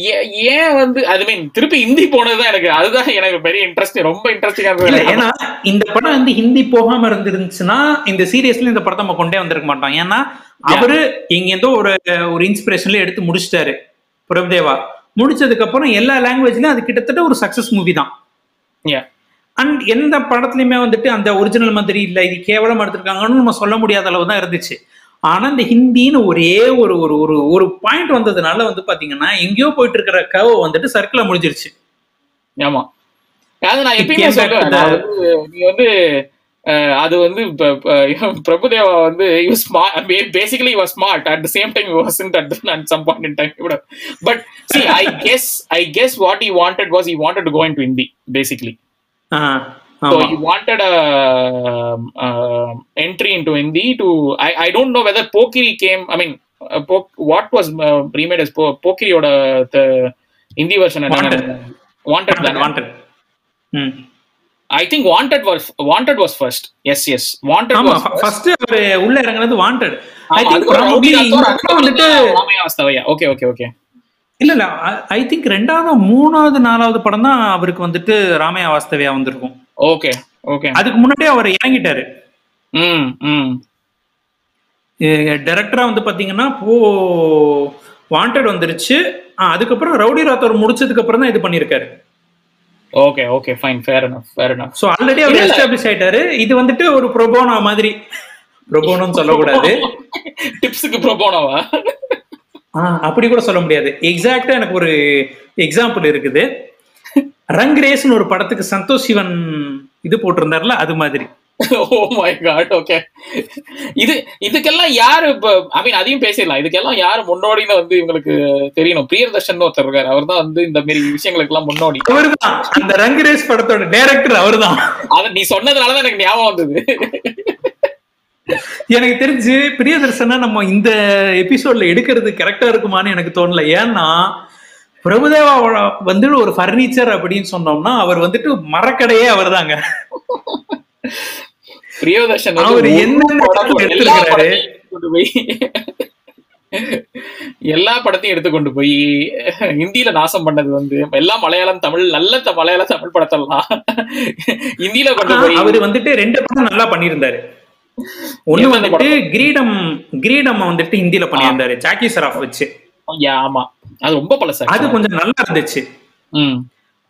ஏன் வந்து அது மீன் திருப்பி ஹிந்தி போனதுதான் எனக்கு. அதுதான் எனக்கு பெரிய இன்ட்ரெஸ்ட் ரொம்ப இன்ட்ரெஸ்டிங்கா இருந்தது. ஏன்னா இந்த படம் வந்து ஹிந்தி போகாம இருந்துருந்துச்சுன்னா இந்த சீரியஸ்ல இந்த படத்தை நம்ம கொண்டே வந்திருக்க மாட்டோம். ஏன்னா அவரு எங்கேருந்தோ ஒரு ஒரு இன்ஸ்பிரேஷன்ல எடுத்து முடிச்சிட்டாரு பிரபுதேவா முடிச்சதுக்கு அப்புறம் எல்லா லாங்குவேஜ்லயும் அது கிட்டத்தட்ட ஒரு சக்சஸ் மூவி தான். அண்ட் எந்த படத்துலயுமே வந்துட்டு அந்த ஒரிஜினல் மாதிரி இல்ல. இது கேவலம் எடுத்திருக்காங்கன்னு நம்ம சொல்ல முடியாத அளவு தான் இருந்துச்சு. ஆனா இந்த ஹிந்தின்னு ஒரே ஒரு ஒரு ஒரு ஒரு பாயிண்ட் வந்ததுனால வந்து பாத்தீங்கன்னா எங்கேயோ போயிட்டு இருக்கிற கவ வந்துட்டு சர்க்கிள முடிஞ்சிருச்சு. ஆமா. அது நான் எப்பயுமே வந்து நீ வந்து அது வந்து பிரபுதேவா வந்து basically was smart at same time wasn't at some point in time but see I guess I guess what he wanted was he wanted to go into Hindi basically ah So ஆமா he wanted a um, uh, entry into Hindi to. I, I don't know whether Pokiri came. I mean, uh, Pok- what was uh, remade as po- Pokiri or the Hindi version? and Wanted. Wanted. Wanted, தானே? Wanted was Wanted was first. Yes, yes. Wanted ஆமா was first. First அவரு உள்ள இறங்குனது wanted I think rowdy வந்துட்டு அதுக்கப்புறம் ராமையா வாஸ்தவையா. இல்ல இல்ல I think ரெண்டாவது மூணாவது நாலாவது படம் தான் அவருக்கு வந்துட்டு ராமையா வாஸ்தவியா வந்திருக்கும் Okay, okay. அதுக்கு முன்னாடியே அவர் இறங்கிட்டாரு ம், ம். டைரக்டரா வந்து பாத்தீங்கன்னா போ வாண்டட் வந்துருச்சு அதுக்கப்புறம் ரவுடி ராத்தோர் முடிச்சதுக்கு அப்புறம் தான் இது பண்ணிருக்காரு Okay, okay, fine. Fair enough, fair enough. So already அவர். எஸ்டாப்ளிஷ் ஆயிட்டாரு இது வந்துட்டு ஒரு ப்ரொபோனா மாதிரி ப்ரொபோனோன்னு சொல்லக்கூடாது டிப்ஸுக்கு ப்ரோபோனோவா அப்படி கூட சொல்ல முடியாது. எக்ஸாக்டா எனக்கு ஒரு எக்ஸாம்பிள் இருக்குது. ரங் ரேஸ்னு ஒரு படத்துக்கு சந்தோஷ் சிவன் இது போட்டிருந்தார்ல அது மாதிரி. ஓ மை காட் ஓகே இது இதுக்கெல்லாம் யாரு இப்ப ஐ மீன் அதையும் பேசிடலாம். இதுக்கெல்லாம் யாரு முன்னோடின்னு வந்து இவங்களுக்கு தெரியணும். பிரியதர்ஷன் ஒருத்தர் இருக்காரு. அவர் தான் வந்து இந்த மாதிரி விஷயங்களுக்கு எல்லாம் முன்னோடி. அவர்தான். அந்த ரங் ரேஸ் படத்தோட டைரக்டர் அவர்தான். அத நீ சொன்னதுனாலதான் எனக்கு ஞாபகம் வந்தது. எனக்கு தெரிஞ்சு பிரியதர்சனா நம்ம இந்த எபிசோட்ல எடுக்கிறது கரெக்டா இருக்குமான்னு எனக்கு தோணல ஏன்னா பிரபுதேவா வந்து ஒரு ஃபர்னிச்சர் அப்படின்னு சொன்னோம்னா அவர் வந்துட்டு மரக்கடையே பிரியதர்ஷன் அவரு படம் படம் எல்லா எடுத்திருக்காரு? படத்தையும் எடுத்துக்கொண்டு போய் எல்லா படத்தையும் எடுத்துக்கொண்டு போய் ஹிந்தியில நாசம் பண்ணது வந்து எல்லா மலையாளம் தமிழ் நல்ல மலையாள தமிழ் படத்தெல்லாம் ஹிந்தியில கொண்டு போய் அவர் வந்துட்டு ரெண்டு படம் நல்லா பண்ணியிருந்தாரு ஒண்ணு வந்துட்டு கிரீடம் கிரீடம் வந்துட்டு ஹிந்தில பண்ணியிருந்தாரு. ஜாக்கி சராஃப் வச்சு. ஆமா. அது ரொம்ப பழசு அது கொஞ்சம் நல்லா இருந்துச்சு. ம்.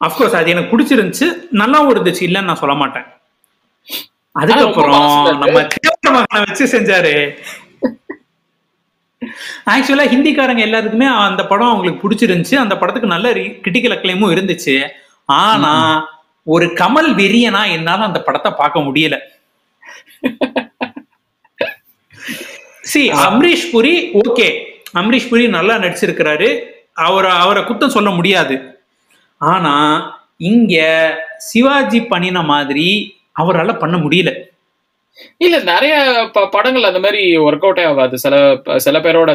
அப்கோர்ஸ் அது எனக்கு பிடிச்சிருந்துச்சு. நல்லாவும் இருந்துச்சு. இல்லைன்னு நான் சொல்ல மாட்டேன். அதுக்கப்புறம். நம்ம தேவர மகனை வச்சு செஞ்சாரு. ஆக்சுவலா ஹிந்திக்காரங்க எல்லாருக்குமே அந்த படம் அவங்களுக்கு பிடிச்சிருந்துச்சு. அந்த படத்துக்கு நல்ல கிரிட்டிக்கல் அக்ளைமும் இருந்துச்சு. ஆனா ஒரு கமல் வெறியனா என்னால அந்த படத்தை பார்க்க முடியல. சி அம்ரீஷ் புரி ஓகே அம்ரீஷ் புரி நல்லா நடிச்சிருக்கிறாரு. அவரை அவரை குத்தம் சொல்ல முடியாது. ஆனா இங்க சிவாஜி பண்ணின மாதிரி அவரால பண்ண முடியல. இல்ல நிறைய படங்கள் அந்த மாதிரி ஒர்க் அவுட்டே ஆகாது. சில சில பேரோட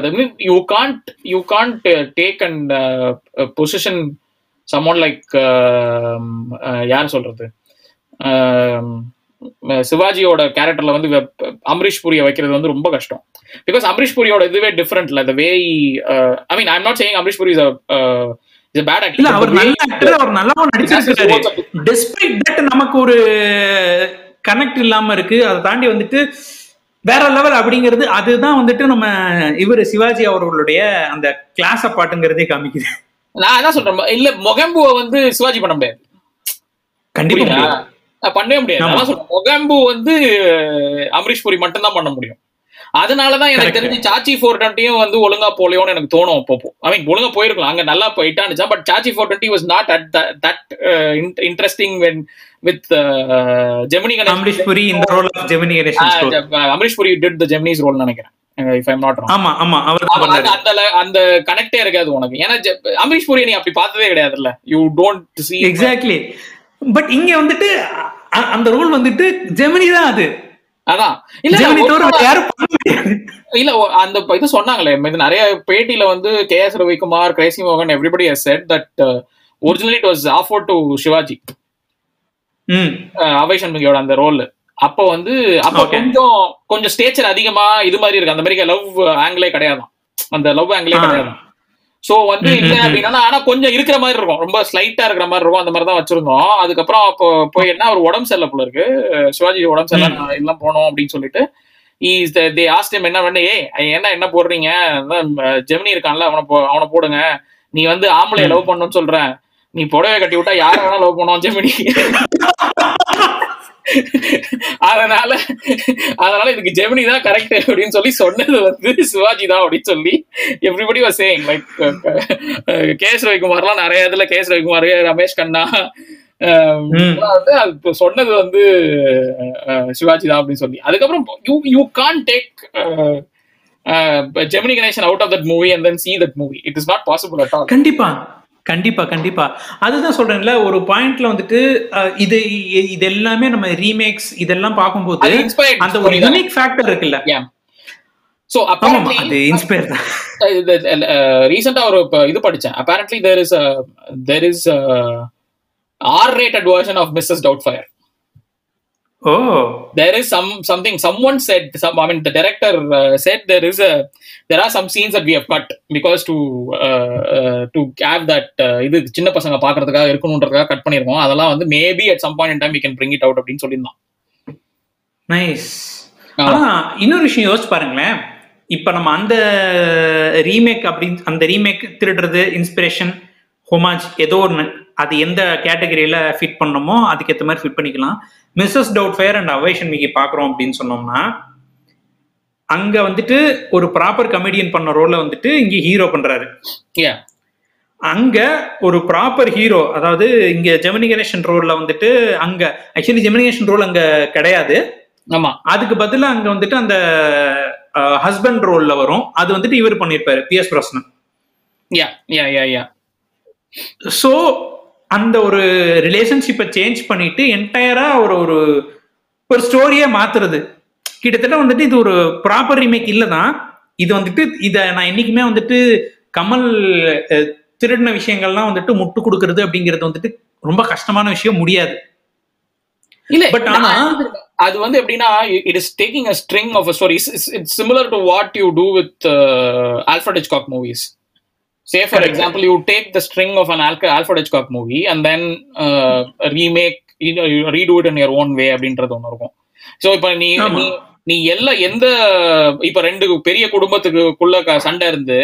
you can't you can't take and position someone like யார் சொல்றது? Um, சிவாஜியோட கேரக்டர்ல வந்து அம்ரீஷ் புரிய வைக்கிறது வந்து ரொம்ப கஷ்டம். பிகாஸ் அம்ரீஷ் புரியோட இதுவே டிஃப்ரெண்ட்ல the way I mean I'm not saying Amrish Puri is is bad இல்ல அவர் நல்ல ஆக்டர் அவர் நல்லாவும் நடிச்சிருக்காரு. டெஸ்பைட் தட் நமக்கு ஒரு கனெக்ட் இல்லாம இருக்கு. அதை தாண்டி வந்துட்டு வேற லெவல் அப்படிங்கிறது அதுதான் வந்துட்டு நம்ம இவர் சிவாஜி அவர்களுடைய அந்த கிளாஸ் பாட்டுங்கிறதே காமிக்குது. நான் என்ன சொல்றேன். இல்ல மொகம்புவை வந்து சிவாஜி பண்ண முடியாது. கண்டிப்பா பண்ணவே முடியாது. மொகம்பு வந்து அமரீஷ் புரி மட்டும் தான் பண்ண முடியும். அதனாலதான் எனக்கு. தெரிஞ்சு சாச்சி ஃபோர் டுவெண்ட்டியும் வந்து ஒழுங்கா போலையோன்னு எனக்கு தோணும் அப்போ ஐ மீன் ஒழுங்கா போயிருக்கலாம். அங்க நல்லா போயிட்டான்னு but Chachi four twenty was not at that interesting when with Gemini Amrish Puri இந்த role of Gemini Amrish Puri did the Gemini's role நினைக்கிறேன். இஃப் ஐம் நாட் ஆமா ஆமா அவர் ஆமா, பண்ணாரு. அந்த- கனெக்டே இருக்காது உனக்கு. ஏன்னா அமரீஷ் புரி நீ அப்படி பார்த்ததே கிடையாதுல்ல. You don't see exactly but இங்க வந்துட்டு அந்த ரோல் வந்துட்டு ஜெமினி தான் அது. அதான். இல்ல அந்த இது சொன்னாங்களே நிறைய பேட்டியில வந்து கே எஸ் ரவிக்குமார் கிரேசி மோகன் everybody said that originally it was offer to Sivaji Avvai சண்முகியோட அந்த ரோல் அப்போ வந்து அப்போ. கொஞ்சம் கொஞ்சம் ஸ்டேச்சர் அதிகமா இது மாதிரி இருக்கு. அந்த மாதிரி லவ் ஆங்கிளே கிடையாதான். அந்த லவ் ஆங்கிளே ஆ. சோ வந்து இல்ல. அப்படின்னா ஆனா கொஞ்சம் இருக்கிற மாதிரி இருக்கும். ரொம்ப ஸ்லைட்டா இருக்கிற மாதிரி இருக்கும். அந்த மாதிரி தான் வச்சிருந்தோம். அதுக்கப்புறம் அப்போ போய் என்ன ஒரு உடம்பு சரியில்லை போல இருக்கு. சிவாஜி உடம்பு சரியில்லை எல்லாம் போனோம் அப்படின்னு சொல்லிட்டு இஸ் தே ஆஸ்டம் என்ன பண்ணு ஏய் என்ன என்ன போடுறீங்க ஜெமினி இருக்கான்ல அவனை போ அவனை போடுங்க. நீ வந்து ஆம்பளை. லவ் பண்ணணும்னு சொல்ற நீ புடவை கட்டி விட்டா யார வேணா லவ் பண்ணுவோம் ஜெமினி. அதனால அதனால இதுக்கு ஜெமினி தான் கரெக்ட் அப்படின்னு சொல்லி சொன்னது வந்து சிவாஜி தான் அப்படின்னு சொல்லி everybody was saying like K S ரவிக்குமார்லாம் நிறைய இதுல கே எஸ் ரவிக்குமார் ரமேஷ் கண்ணா. இதெல்லாம் வந்து அது சொன்னது வந்து அஹ், சிவாஜி தான் அப்படின்னு சொல்லி. அதுக்கப்புறம் you you can take Gemini Ganesan out of that movie and then see that movie it is not possible at all கண்டிப்பா. கண்டிப்பா கண்டிப்பா. அதுதான் சொல்றேன்ல ஒரு பாயிண்ட்ல வந்துட்டு இது இது எல்லாமே நம்ம ரீமேக்ஸ் இதெல்லாம் பார்க்கும்போது அந்த ஒரு. யூனிக் ஃபேக்டர் இருக்குல்ல. சோ apparently அது இன்ஸ்பயர் தான். ரீசெண்டா ஒரு இது படிச்சேன். Apparently there is a there is a R rated version of Mrs. O there is some something someone said some I mean the director uh, said there is a there are some scenes that we have cut because to uh, uh, to have that uh, இது சின்ன பசங்க பாக்குறதுக்காக இருக்கணும்ன்றதுக்காக cut பண்ணிருக்கோம் அதெல்லாம் வந்து maybe at some point in time we can bring it out அப்படின்னு சொல்லியிருந்தான் nice. ஆனா இன்னொரு விஷயம் யோசிச்சு பாருங்களேன் இப்ப நம்ம அந்த ரீமேக் அப்படின்னு அந்த ரீமேக் திருடுறது இன்ஸ்பிரேஷன் ஹோமாஜ் ஏதோ ஒன்று அது எந்த கேட்டகரியில ஃபிட் பண்ணணுமோ அதுக்கேற்ற மாதிரி ஃபிட் பண்ணிக்கலாம். மிஸ்ஸஸ் டவுட் ஃபயர் அண்ட் அவைஷன் மிகி பார்க்குறோம் அப்படின்னு சொன்னோம்னா அங்க வந்துட்டு ஒரு ப்ராப்பர் கமெடியன் பண்ண ரோல வந்துட்டு இங்க ஹீரோ பண்றாரு. அங்க ஒரு ப்ராப்பர் ஹீரோ அதாவது இங்க ஜெமினி கணேசன் ரோல்ல வந்துட்டு அங்க ஆக்சுவலி ஜெமினி கணேசன் ரோல் அங்க கிடையாது. ஆமா. அதுக்கு பதிலா அங்க வந்துட்டு அந்த ஹஸ்பண்ட் ரோல்ல வரும். அது வந்துட்டு இவர் பண்ணிருப்பாரு P S Prasanna yeah yeah yeah yeah. So அந்த ஒரு ரிலேஷன்ஷிப்பை சேஞ்ச் பண்ணிட்டு என்டையரா ஒரு ஒரு ஒரு ஸ்டோரியே மாத்துறது. கிட்டத்தட்ட வந்துட்டு இது ஒரு ப்ராப்பர் ரீமேக் இல்லை தான் இது வந்துட்டு இதை நான் என்னைக்குமே வந்துட்டு கமல் திருடின விஷயங்கள்லாம் வந்துட்டு முட்டு கொடுக்கறது அப்படிங்கிறது வந்துட்டு ரொம்ப கஷ்டமான விஷயம் முடியாது. இல்ல But ஆனா- அது வந்து எப்படின்னா it is taking a string of a story it's similar to what you do with Alfred Hitchcock movies say for Correct. Example you take the string of an Alfred Hitchcock movie and then remake redo it in your own way அப்படின்றது ஒன்று இருக்கும் so இப்போ நீ. நீ எல்லா எந்த இப்ப ரெண்டு பெரிய குடும்பத்துக்குள்ள சண்டை இருந்து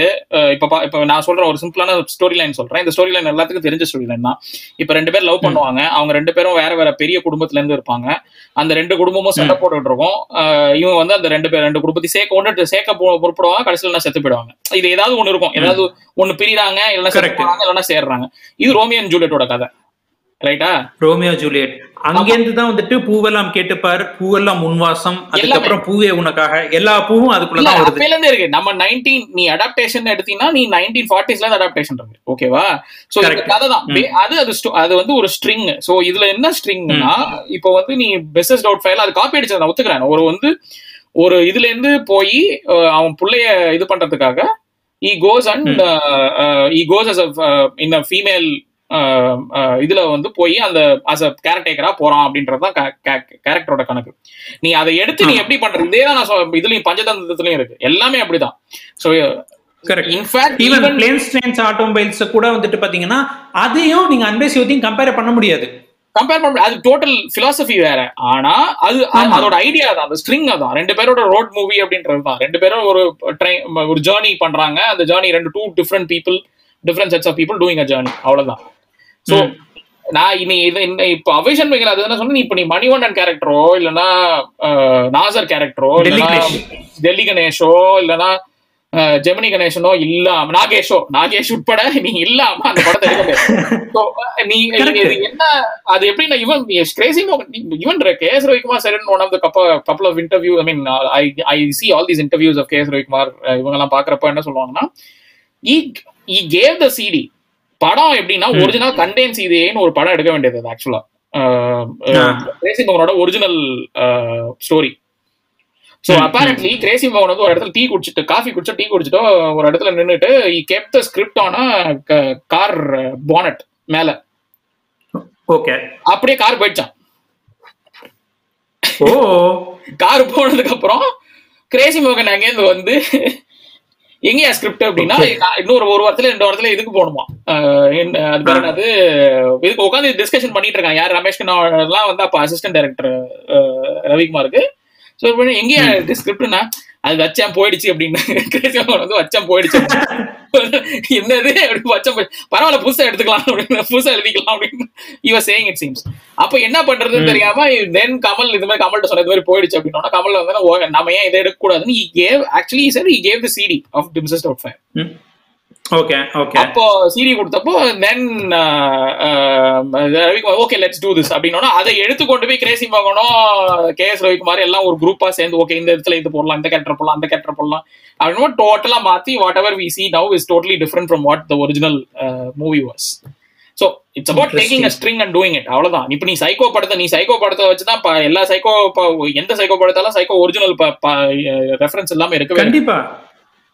இப்ப இப்ப நான் சொல்றேன் ஒரு சிம்பிளான ஸ்டோரி லைன் சொல்றேன். இந்த ஸ்டோரி லைன் எல்லாத்துக்கும் தெரிஞ்ச ஸ்டோரி லைன் தான். இப்ப ரெண்டு பேர் லவ் பண்ணுவாங்க. அவங்க ரெண்டு பேரும் வேற வேற பெரிய குடும்பத்துல இருந்து இருப்பாங்க. அந்த ரெண்டு குடும்பமும் சண்டை போட்டுட்டு இருக்கும். இவங்க வந்து அந்த ரெண்டு பேர் ரெண்டு குடும்பத்தையும் சேர்க்க ஒன்று சேர்க்க பொறுப்படுவாங்க கடைசியில் என்ன செத்து போயிடுவாங்க. இது ஏதாவது ஒண்ணு இருக்கும். ஏதாவது ஒண்ணு பிரிறாங்க இல்லைன்னா. போறாங்க இல்லைன்னா சேர்றாங்க. இது ரோமியோ அண்ட் ஜூலியட்டோட கதை. ரைட்டா ரோமியோ ஜூலியட். அங்கேருந்து தான் வந்துட்டு பூவெல்லாம் கேட்டுப்பார். பூவெல்லாம் முன்வாசம் அதுக்கப்புறம் பூவே உனக்காக. எல்லா பூவும் வருது. அப்பையில இருந்தே இருக்கு. நம்ம நைன்டீன் நீ அடாப்டேஷன் எடுத்தீங்கன்னா நீ நைன்டீன் ஃபார்ட்டிஸ்ல இருந்து அடாப்டேஷன் இருக்கு. ஓகேவா சோ. கதை தான். அது அது அது வந்து ஒரு ஸ்ட்ரிங் சோ இதுல என்ன ஸ்ட்ரிங்னா இப்போ வந்து நீ பெஸ்ட் டவுட் ஃபைல் அது காப்பி அடிச்சதை ஒத்துக்கிறேன். ஒரு வந்து ஒரு இதுல இருந்து போய் அவன் புள்ளைய இது பண்றதுக்காக he goes and he goes as in female இதுல வந்து போய் அந்த அஸ் அ கேரக்டேக்கரா போறான் அப்படின்றதுதான் கேரக்டரோட கணக்கு. நீ அதை எடுத்து நீ எப்படி பண்ற இதே தான் நான் இதுலயும் பஞ்சதந்திரத்துலயும் இருக்கு. எல்லாமே அப்படிதான். So correct in fact even planes trains automobiles கூட வந்துட்டு பாத்தீங்கன்னா அதையும் நீங்க அன்பே சிவத்தையும் கம்பேர் பண்ண முடியாது. கம்பேர் பண்ண அது டோட்டல் பிலாசபி வேற. ஆனா அது. அதோட ஐடியா தான். அந்த ஸ்ட்ரிங் தான் ரெண்டு பேரோட ரோட் மூவி அப்படின்றது தான். ரெண்டு பேரும் ஒரு ட்ரெயின் ஒரு ஜேர்னி பண்றாங்க. அந்த ஜேர்னி ரெண்டு two different people different sets of people doing a journey அவ்வளவுதான். சோ. நான் இனி இது இந்த இப்போ அது என்ன சொன்னா இப்போ நீ மணிவண்ணன் கேரக்டரோ இல்லனா நாசர் கேரக்டரோ இல்லனா. டெல்லி கணேஷோ இல்லனா ஜெமினி கணேசனோ இல்லாம நாகேஷோ நாகேஷ் உட்பட நீ இல்லாம அந்த படத்தை எடுக்க முடியாது நீ என்ன அது எப்படின்னா இவன் கிரேசி இவன் K S Ravikumar said in one of the couple couple of interview I mean uh, I I see all these interviews of K S Ravikumar இவங்க எல்லாம் பாக்குறப்ப என்ன சொல்லுவாங்கன்னா he gave the CD படம் எப்படின்னா. ஒரிஜினல் கண்டென்ஸ் இதேன்னு ஒரு படம் எடுக்க வேண்டியது ஆக்சுவலா. Crazy மோகனோட original story so apparently Crazy மோகன் வந்து ஒரு இடத்துல டீ குடிச்சிட்டு காஃபி குடிச்சோ டீ குடிச்சிட்டோ ஒரு இடத்துல நின்னுட்டு he kept the script on car bonnet மேல. ஓகே. அப்படியே கார் போயிடுச்சான். ஓ. கார் போனதுக்கு அப்புறம் கிரேசி மோகன் அங்கேருந்து வந்து எங்கேயா ஸ்கிரிப்ட் அப்படின்னா இன்னொரு ஒரு வாரத்துல ரெண்டு வாரத்துல இதுக்கு போகணுமா? அது பேர் என்னது? இதுக்கு உட்காந்து டிஸ்கஷன் பண்ணிட்டு இருக்காங்க. யார் ரமேஷ் கண்ணா எல்லாம் வந்து அப்ப அசிஸ்டன்ட் டைரக்டர் ரவிக்குமாருக்கு. ஸோ எங்கேயா ஸ்கிரிப்ட்னா அது வச்சேன் போயிடுச்சு அப்படின்னு வந்து வச்சேன் போயிடுச்சு என்னது? அப்படி வச்சேன் போய் பரவாயில்ல புதுசா எடுத்துக்கலாம் அப்படின்னு புதுசா எழுதிக்கலாம் அப்படின்னு இவ சேயிங் இட் சீம்ஸ் அப்ப என்ன பண்றதுன்னு தெரியாம தென் கமல் இது மாதிரி கமல்கிட்ட சொன்ன இது மாதிரி போயிடுச்சு அப்படின்னா கமல் வந்து "ஓ, நம்ம ஏன் இதை எடுக்க கூடாதுன்னு he gave actually he said he gave the CD okay okay அப்போ CD கொடுத்தப்போ then Ravikumar okay let's do this அப்படின்னா அதை எடுத்து கொண்டு போய் கிரேசி மகனும் கே எஸ் ரவிக்குமார் எல்லாம் ஒரு குரூப்பா சேர்ந்து ஓகே இந்த இடத்துல இது போடலாம் இந்த கேரக்டர் போடலாம் அந்த கேரக்டர் போடலாம் அப்படின்னு டோட்டலா மாத்தி whatever we see now is totally different from what the original movie was so it's about taking a string and doing it அவ்வளவுதான். இப்போ நீ சைக்கோ படத்தை நீ சைக்கோ படத்தை வச்சு தான் எல்லா சைக்கோ எந்த சைக்கோ படத்தாலும் சைக்கோ ஒரிஜினல் ரெஃபரன்ஸ் எல்லாமே இருக்கு. கண்டிப்பா.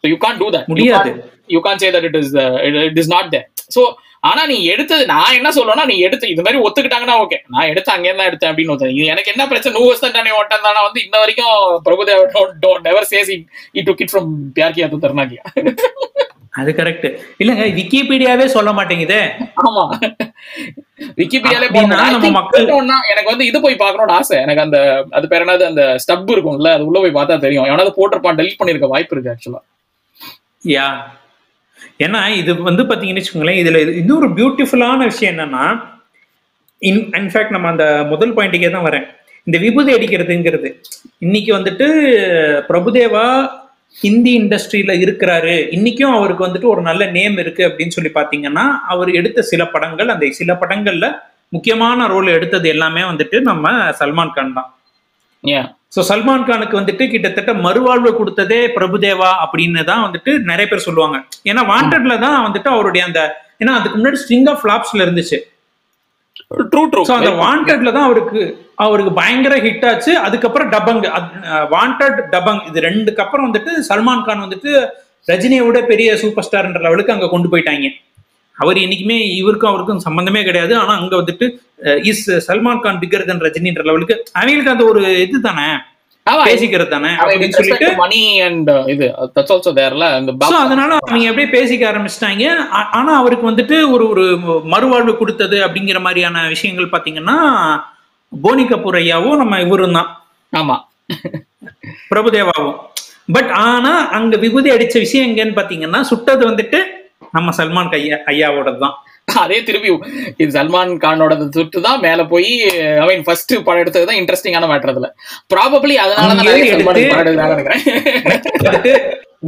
You can't do that. முடியாது. Say that it is uh, it, it is not there. So ஆனா நீ எடுத்தது நான் என்ன சொல்லுவேன்னா நீ எடுத்து இது மாதிரி ஒத்துக்கிட்டாங்கன்னா ஓகே நான் எடுத்து அங்கே தான் எடுத்தேன் அப்படின்னு எனக்கு என்ன பிரச்சனை? நூறு வருஷம் தானே ஓட்டம் தானே வந்து இன்ன வரைக்கும் Prabhudeva don't never says he took it from Pyaar Kiya To Darna Kya அது கரெக்ட் இல்லங்க விக்கிபீடியாவே சொல்ல மாட்டேங்குதே. ஆமா. விக்கிபீடியாலே மக்கள்- எனக்கு வந்து இது போய் பார்க்கணும்னு ஆசை. எனக்கு அந்த அது பேர் என்னது அந்த ஸ்டப் இருக்கும்ல அது உள்ள போய் பார்த்தா தெரியும். எவனாவது போட்டிருப்பான் டெலிட் பண்ணிருக்க வாய்ப்பு இருக்கு ஆக்சுவலா யா. ஏன்னா இது வந்து பார்த்தீங்கன்னு வச்சுக்கோங்களேன் இதுல இது- இன்னொரு பியூட்டிஃபுல்லான விஷயம் என்னன்னா இன் இன்ஃபேக்ட் நம்ம அந்த முதல் பாயிண்ட்டுக்கே தான் வரேன். இந்த விபூதி அடிக்கிறதுங்கிறது இன்னைக்கு வந்துட்டு பிரபுதேவா ஹிந்தி இண்டஸ்ட்ரியில இருக்கிறாரு. இன்னைக்கும் அவருக்கு வந்துட்டு ஒரு நல்ல நேம் இருக்கு அப்படின்னு சொல்லி பாத்தீங்கன்னா அவர் எடுத்த சில படங்கள் அந்த சில படங்கள்ல முக்கியமான ரோல் எடுத்தது எல்லாமே வந்துட்டு நம்ம சல்மான் கான் தான். ஸோ சல்மான் கானுக்கு வந்துட்டு கிட்டத்தட்ட மறுவாழ்வு கொடுத்ததே பிரபுதேவா அப்படின்னு தான் வந்துட்டு நிறைய பேர் சொல்லுவாங்க. ஏன்னா வாண்டட்ல தான் வந்துட்டு அவருடைய அந்த ஏன்னா அதுக்கு முன்னாடி ஸ்ட்ரிங் ஆஃப் ஃபிளாப்ஸ்ல இருந்துச்சு. ட்ரூ ட்ரூ ஸோ அந்த வாண்டட்ல தான் அவருக்கு அவருக்கு பயங்கர ஹிட் ஆச்சு. அதுக்கப்புறம் டபங் வாண்டட் டபங் இது ரெண்டுக்கு அப்புறம் வந்துட்டு சல்மான் கான் வந்துட்டு ரஜினியை விட பெரிய சூப்பர் ஸ்டார்ன்ற லெவலுக்கு அங்க கொண்டு போயிட்டாங்க. அவர் என்னைக்குமே இவருக்கும் அவருக்கும் சம்பந்தமே கிடையாது. ஆனா அங்க வந்துட்டு is Salman Khan bigger than ரஜினின்ற லெவலுக்கு அவங்களுக்கு அந்த ஒரு இது தானே? பேசிக்கிறது தானே? அப்படின்னு சொல்லிட்டு மணி அண்ட் இது தட்ஸ் ஆல்சோ தேர்ல அந்த ஸோ அதனால அவங்க அப்படியே பேசிக்க ஆரம்பிச்சிட்டாங்க. ஆனா அவருக்கு வந்துட்டு ஒரு ஒரு மறுவாழ்வு கொடுத்தது அப்படிங்கிற மாதிரியான விஷயங்கள் பாத்தீங்கன்னா போனி கபூர் ஐயாவும் நம்ம இவரும் தான். ஆமா. பிரபுதேவாவும். பட் ஆனா அங்க விபூதி அடிச்ச விஷயம் எங்கன்னு பாத்தீங்கன்னா சுட்டது வந்துட்டு நம்ம சல்மான் ஐயா ஐயாவோட தான். அதே திருப்பி இது சல்மான் கானோட சுட்டு தான் மேல போய் ஐ மீன் ஃபர்ஸ்ட் படம் எடுத்தது தான் இன்ட்ரெஸ்டிங்கான மேட்டர் அதுல. ப்ராபபிளி அதனால தான் நினைக்கிறேன்.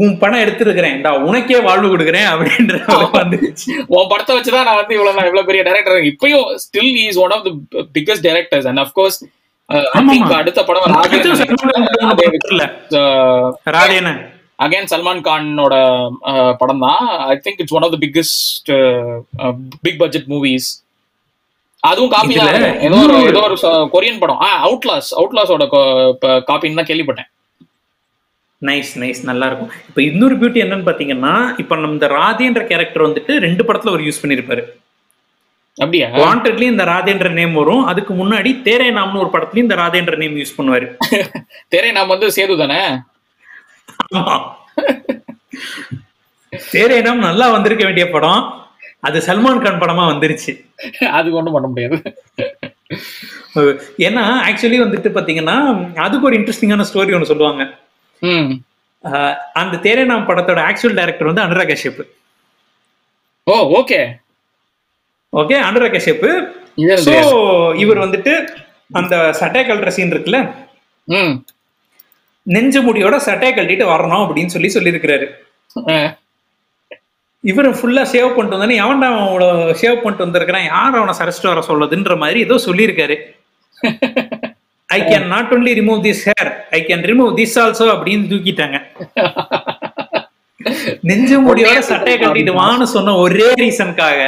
உன் படம் எடுத்திருக்கிறேன். உனக்கே வாழ்வு கொடுக்குறேன் அப்படின்ற வந்துருச்சு உன் படத்தை வச்சுதான் நான் வந்து இவ்வளவு நான் இவ்வளவு பெரிய டைரக்டர் இப்பயும் still is one of the biggest directors and of course ஆமாமா. அடுத்த படம் சல்மான் அகைன் சல்மான் கானோட படம் தான் I think it's one of the biggest big budget movies அதுவும் காப்பி தான். ஏதோ ஒரு ஏதோ ஒரு கொரியன் படம். ஆ அவுட்லாஸ் அவுட்லாஸோட காப்பின்னு தான் கேள்விப்பட்டேன். நைஸ் நைஸ் நல்லா இருக்கும் இப்போ இன்னொரு பியூட்டி என்னன்னு பாத்தீங்கன்னா இப்போ நம்ம இந்த ராதேன்ற கேரக்டர் வந்துட்டு ரெண்டு படத்துல அவர் யூஸ் பண்ணிருப்பாரு. அப்படியா? வாண்டட்லயும் இந்த ராதேன்ற நேம் வரும். அதுக்கு முன்னாடி தேரே நாம்னு ஒரு படத்துலயும் இந்த ராதேன்ற நேம் யூஸ் பண்ணுவாரு. தெரிய நாம் வந்து சேது தானே? நாம் நல்லா வந்திருக்க வேண்டிய படம். அது சல்மான் கான் படமா வந்துருச்சு. அது ஒண்ணும் பண்ண முடியாது. ஏன்னா ஆக்சுவலி வந்துட்டு பாத்தீங்கன்னா அதுக்கு ஒரு இன்ட்ரெஸ்டிங்கான ஸ்டோரி ஒன்று சொல்லுவாங்க. அந்த தேரே நாம் படத்தோட ஆக்சுவல் டைரக்டர் வந்து Anurag Kashyap oh okay. Okay Anurag Kashyap so இவர் வந்துட்டு அந்த சட்டை கல்ற சீன் இருக்குல்ல? நெஞ்சு முடியோட சட்டையை கழட்டிட்டு வரணும் அப்படின்னு சொல்லி சொல்லியிருக்கிறாரு. இவர் ஃபுல்லா சேவ் பண்ணிட்டு வந்தானே எவன்டா அவன் அவ்வளோ சேவ் பண்ணிட்டு வந்திருக்கிறான்? யார் அவனை சரிச்சிட்டு வர சொல்லுதுன்ற மாதிரி ஏதோ சொல்லியிருக்காரு. I can not only remove this hair I can remove this also அப்படின்னு தூக்கிட்டாங்க. நெஞ்சு முடியோட சட்டையை கட்டிட்டு வான்னு சொன்ன ஒரே ரீசனுக்காக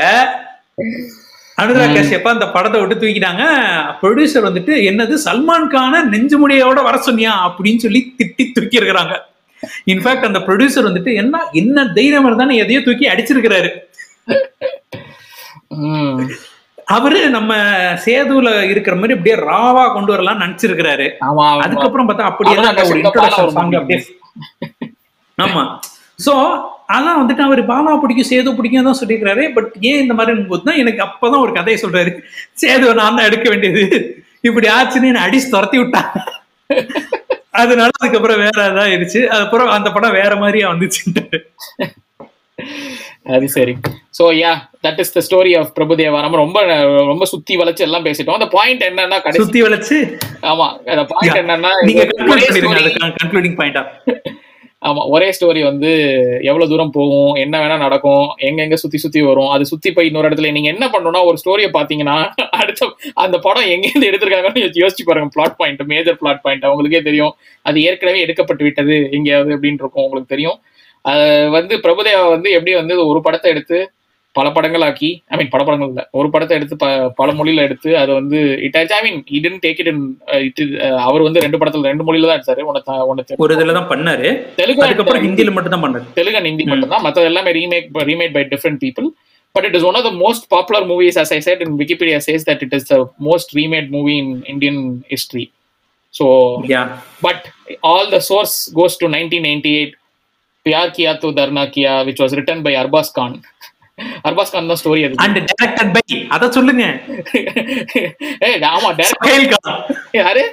அனுராக் கஷ்யப்பா அந்த படத்தை விட்டு தூக்கிட்டாங்க. ப்ரொடியூசர் வந்துட்டு என்னது சல்மான் கான நெஞ்சு முடியோட வர சொன்னியா? அப்படின்னு சொல்லி திட்டி தூக்கி இருக்கிறாங்க. இன்ஃபேக்ட் அந்த ப்ரொடியூசர் வந்துட்டு என்ன என்ன தைரியம் இருந்தானே எதையோ தூக்கி அடிச்சிருக்கிறாரு. அவரு நம்ம சேதுல இருக்கிற மாதிரி அப்படியே ராவா கொண்டு வரலாம்னு நினைச்சிருக்கிறாரு. அதுக்கப்புறம் பார்த்தா தான் ஒரு இன்ட்ரோடக்ஷன் சாங். அப்படியே. ஆமா. சோ அதான் வந்துட்டு அவர் பாலா பிடிக்கும் சேது பிடிக்கும் தான் சொல்லியிருக்காரு பட் ஏன் இந்த மாதிரி போது தான் எனக்கு அப்பதான் ஒரு கதையை சொல்றாரு. சேது நான் தான் எடுக்க வேண்டியது. இப்படி ஆச்சுன்னு என்னை அடிச்சு துரத்தி விட்டாங்க அதனால அதுக்கப்புறம் வேற ஏதாவது ஆயிடுச்சு. அதுக்கப்புறம் அந்த படம் வேற மாதிரியா வந்துச்சுன்ட்டு அது சரி. So yeah that is the story of Prabhudeva நம்ம ரொம்ப ரொம்ப சுத்தி வளைச்சு எல்லாம் பேசிட்டோம். அந்த பாயிண்ட் என்னன்னா கடைசி சுத்தி வளைச்சு? ஆமா அந்த பாயிண்ட் என்னன்னா நீங்க கன்க்ளூட் பண்ணிருங்க கன்க்ளூடிங் பாயிண்டா ஆமா ஒரே ஸ்டோரி வந்து எவ்வளவு தூரம் போகும் என்ன வேணா நடக்கும் எங்க எங்க சுத்தி சுத்தி வரும் அது சுத்தி போய் இன்னொரு இடத்துல நீங்க என்ன பண்ணணும்னா ஒரு ஸ்டோரியை பாத்தீங்கன்னா அடுத்த அந்த படம் எங்க இருந்து எடுத்திருக்காங்கன்னு யோசிச்சு பாருங்க. Plot point major plot point அவங்களுக்கே தெரியும். அது ஏற்கனவே எடுக்கப்பட்டு விட்டது. எங்கேயாவது அப்படின்னு இருக்கும். உங்களுக்கு தெரியும். அது வந்து பிரபுதேவா வந்து எப்படி வந்து ஒரு படத்தை எடுத்து பல படங்கள் ஆக்கி ஐ மீன் பல படங்கள் இல்ல. ஒரு படத்தை எடுத்து ப- பல மொழியில எடுத்து அது வந்து it I mean didn't take it in it அவர் வந்து ரெண்டு படத்துல ரெண்டு மொழியில தான் எடுத்தாரு. உனக்கு உனக்கு ஒரு இதுல தான் பண்ணாரு. தெலுங்கு அதுக்கப்புறம் ஹிந்தில மட்டும் தான் பண்ணாரு. தெலுங்கு ஹிந்தி மட்டும் தான் மற்றது எல்லாமே remake remade by different people but it is one of the most popular movies as I said in Wikipedia says that it is the most remade movie in Indian history so but all the source goes to nineteen ninety eight Pyaar Kiya To Darna Kya which was written by Arbaaz Khan Arbaaz Khan தான் story அது. And directed by அத சொல்லுங்க. ஏ ஆமா சுஹேல் கான். யாரு?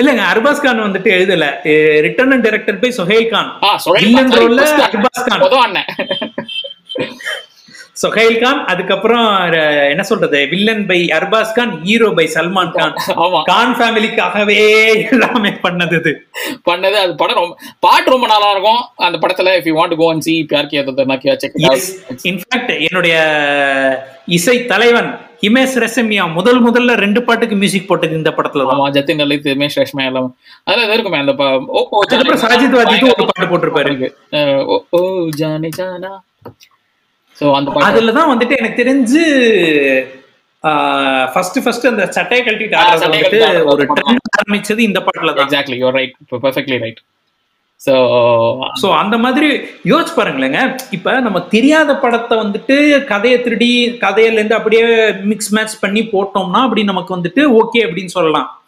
இல்லங்க அர்பாஸ் கான் வந்துட்டு எழுதல. Written and directed by Sohail Khan. Ah villain சொல்றேன் ரோல்ல அர்பாஸ் கான். அண்ணன் சுஹேல் கான் அதுக்கப்புறம் என்ன சொல்றது? Villain by Arbaaz Khan hero by Salman Khan Khan ஃபேமிலிக்காகவே எல்லாமே பண்ணது இது. பண்ணது அது படம் ரொம்ப பாட்டு ரொம்ப நல்லா இருக்கும். அந்த படத்துல if you want go and see Pyar Kiya Darna Kiya check in fact என்னுடைய இசை தலைவன் ஹிமேஷ் ரெசமியா முதல் முதல்ல ரெண்டு பாட்டுக்கு மியூசிக் போட்டது இந்த படத்துல ஆமா ஜத்தின் லலித் ரமேஷ் ரேஷ்மா எல்லாம். அதுல இது இருக்குமே அந்த ஓ சாஜித் வாஜித்தும் ஒரு பாட்டு போட்டிருப்பாரு. ஓ ஜானே ஜானா. சோ அந்த பாட்டு அதுலதான் வந்துட்டு எனக்கு தெரிஞ்சு ஃபர்ஸ்ட் ஃபர்ஸ்ட் அந்த சட்டையை கழட்டிட்டு ஆடுறது வந்துட்டு ஒரு. ட்ரெண்ட் ஆரம்பிச்சது இந்த பாட்டுல தான். Exactly you're right perfectly right so so அந்த மாதிரி யோசிச்சு பாருங்களேங்க. இப்ப நம்ம தெரியாத படத்தை வந்துட்டு கதையை திருடி கதையில இருந்து அப்படியே மிக்ஸ் மேட்ச் பண்ணி போட்டோம்னா அப்படி நமக்கு வந்துட்டு ஓகே அப்படின்னு சொல்லலாம்.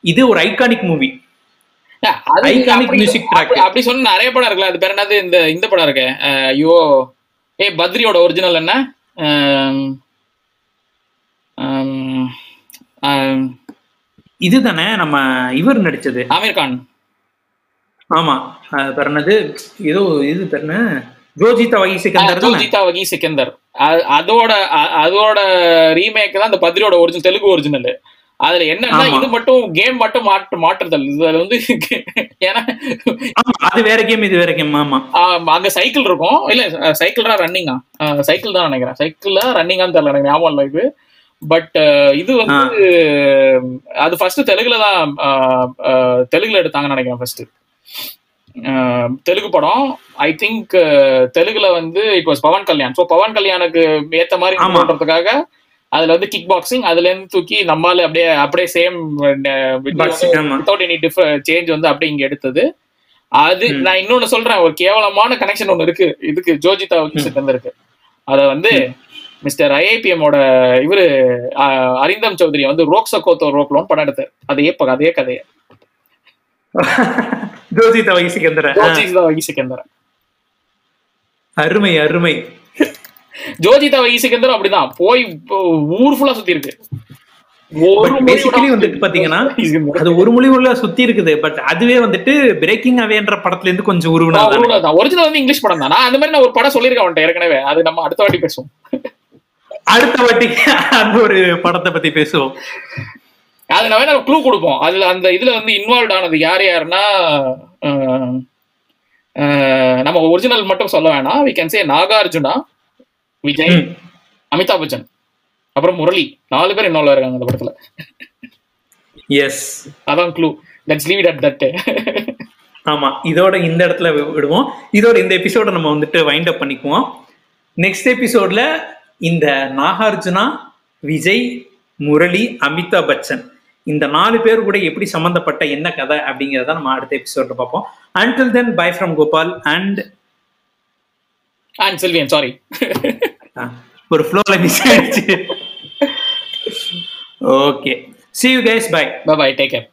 இது ஒரு ஐகானிக் மூவி அப்படி- music track. அப்படி- சொன்ன நிறைய படம் இருக்குல்ல. அது பேர் என்னது? இந்த இந்த படம் இருக்கு. ஐயோ ஏ பத்ரியோட ஒரிஜினல் என்ன? இதுதானே நம்ம இவர் நடிச்சது. ஆமீர் கான். ஆமா. என்னது? ஏதோ இது என்ன? ஜோஜிதா வகை சிக்கந்தர் ஜோஜிதா வகி சிக்கந்தர். அதோட அதோட ரீமேக் தான் அந்த பத்ரியோட ஒரிஜினல் தெலுங்கு ஒரிஜினல் அதுல என்னன்னா. இது மட்டும் கேம் மட்டும் மாற்று மாற்றுதல். இதுல வந்து ஏன்னா அது வேற கேம் இது வேற கேம் ஆமா. அங்க சைக்கிள் இருக்கும். இல்ல சைக்கிள் தான் ரன்னிங்கா சைக்கிள் தான் நினைக்கிறேன். சைக்கிள் ரன்னிங்கான்னு தெரியல எனக்கு ஞாபகம் இல்லை இது. பட் இது வந்து அது ஃபர்ஸ்ட் தெலுங்குல தான் தெலுங்குல எடுத்தாங்கன்னு நினைக்கிறேன் ஃபர்ஸ்ட் தெலுங்கு படம். ஐ திங்க் தெலுங்குல வந்து it was Pawan Kalyan. So Pawan கல்யாணுக்கு ஏத்த மாதிரி. பண்றதுக்காக அதுல வந்து கிக் பாக்ஸிங் அதுல இருந்து தூக்கி நம்மால அப்படியே அப்படியே same. Without any differ change வந்து அப்படியே இங்க எடுத்தது. அது. நான் இன்னொன்னு சொல்றேன் ஒரு கேவலமான கனெக்ஷன் ஒண்ணு இருக்கு. இதுக்கு ஜோஜிதா இருக்கு. அத வந்து மிஸ்டர் ஐஐபிஎம் ஓட இவரு அரிந்தம் சௌத்ரி வந்து ரோக் சக்கோத்தோ ரோக்லோன் படம் எடுத்தார். அதே அதே கதையை. ஜோஜிதா வகை சிக்கந்தர் ஜோஜிதா வகி சிக்கந்தர் அருமை அருமை. ஜோஜிதா வகி சிக்கந்தர் அப்படிதான். போய் ஊர் ஃபுல்லா சுத்தி இருக்கு. வந்துட்டு பாத்தீங்கன்னா. அது ஒரு மொழி உள்ள சுத்தி இருக்குது. பட் அதுவே வந்துட்டு பிரேக்கிங் அவேன்ற படத்துல இருந்து கொஞ்சம் உருவினா ஒரிஜினல் வந்து இங்கிலீஷ் படம் தான். அந்த மாதிரி நான் ஒரு படம் சொல்லியிருக்கேன் அவன்கிட்ட ஏற்கனவே. அது நம்ம அடுத்த வாட்டி பேசுவோம். அடுத்த வாட்டி அந்த ஒரு படத்தை பத்தி பேசுவோம். அது நான் வேணா க்ளூ கொடுப்போம். அதுல அந்த இதுல வந்து இன்வால்வ் ஆனது யார் யாருன்னா நம்ம ஒரிஜினல் மட்டும் சொல்ல வேணாம். We can say Nagarjuna. Vijay Amitabh Bachchan அப்புறம் முரளி. நாலு பேர் இன்வால்வ் இருக்காங்க அந்த படத்துல. எஸ் அதான் clue let's leave it at that ஆமா இதோட இந்த இடத்துல விடுவோம். இதோட இந்த எபிசோட நம்ம வந்துட்டு வைண்ட் அப் பண்ணிக்குவோம். நெக்ஸ்ட் எபிசோட்ல இந்த நாகார்ஜுனா விஜய் முரளி அமிதாப் பச்சன் இந்த நாலு பேர் கூட எப்படி சம்பந்தப்பட்ட என்ன கதை அப்படிங்கிறத நம்ம அடுத்த எபிசோட பார்ப்போம். Until then bye from Gopal and and Selvian sorry ஒரு ஃப்ளோல மிஸ் ஆயிடுச்சு okay see you guys bye bye bye take care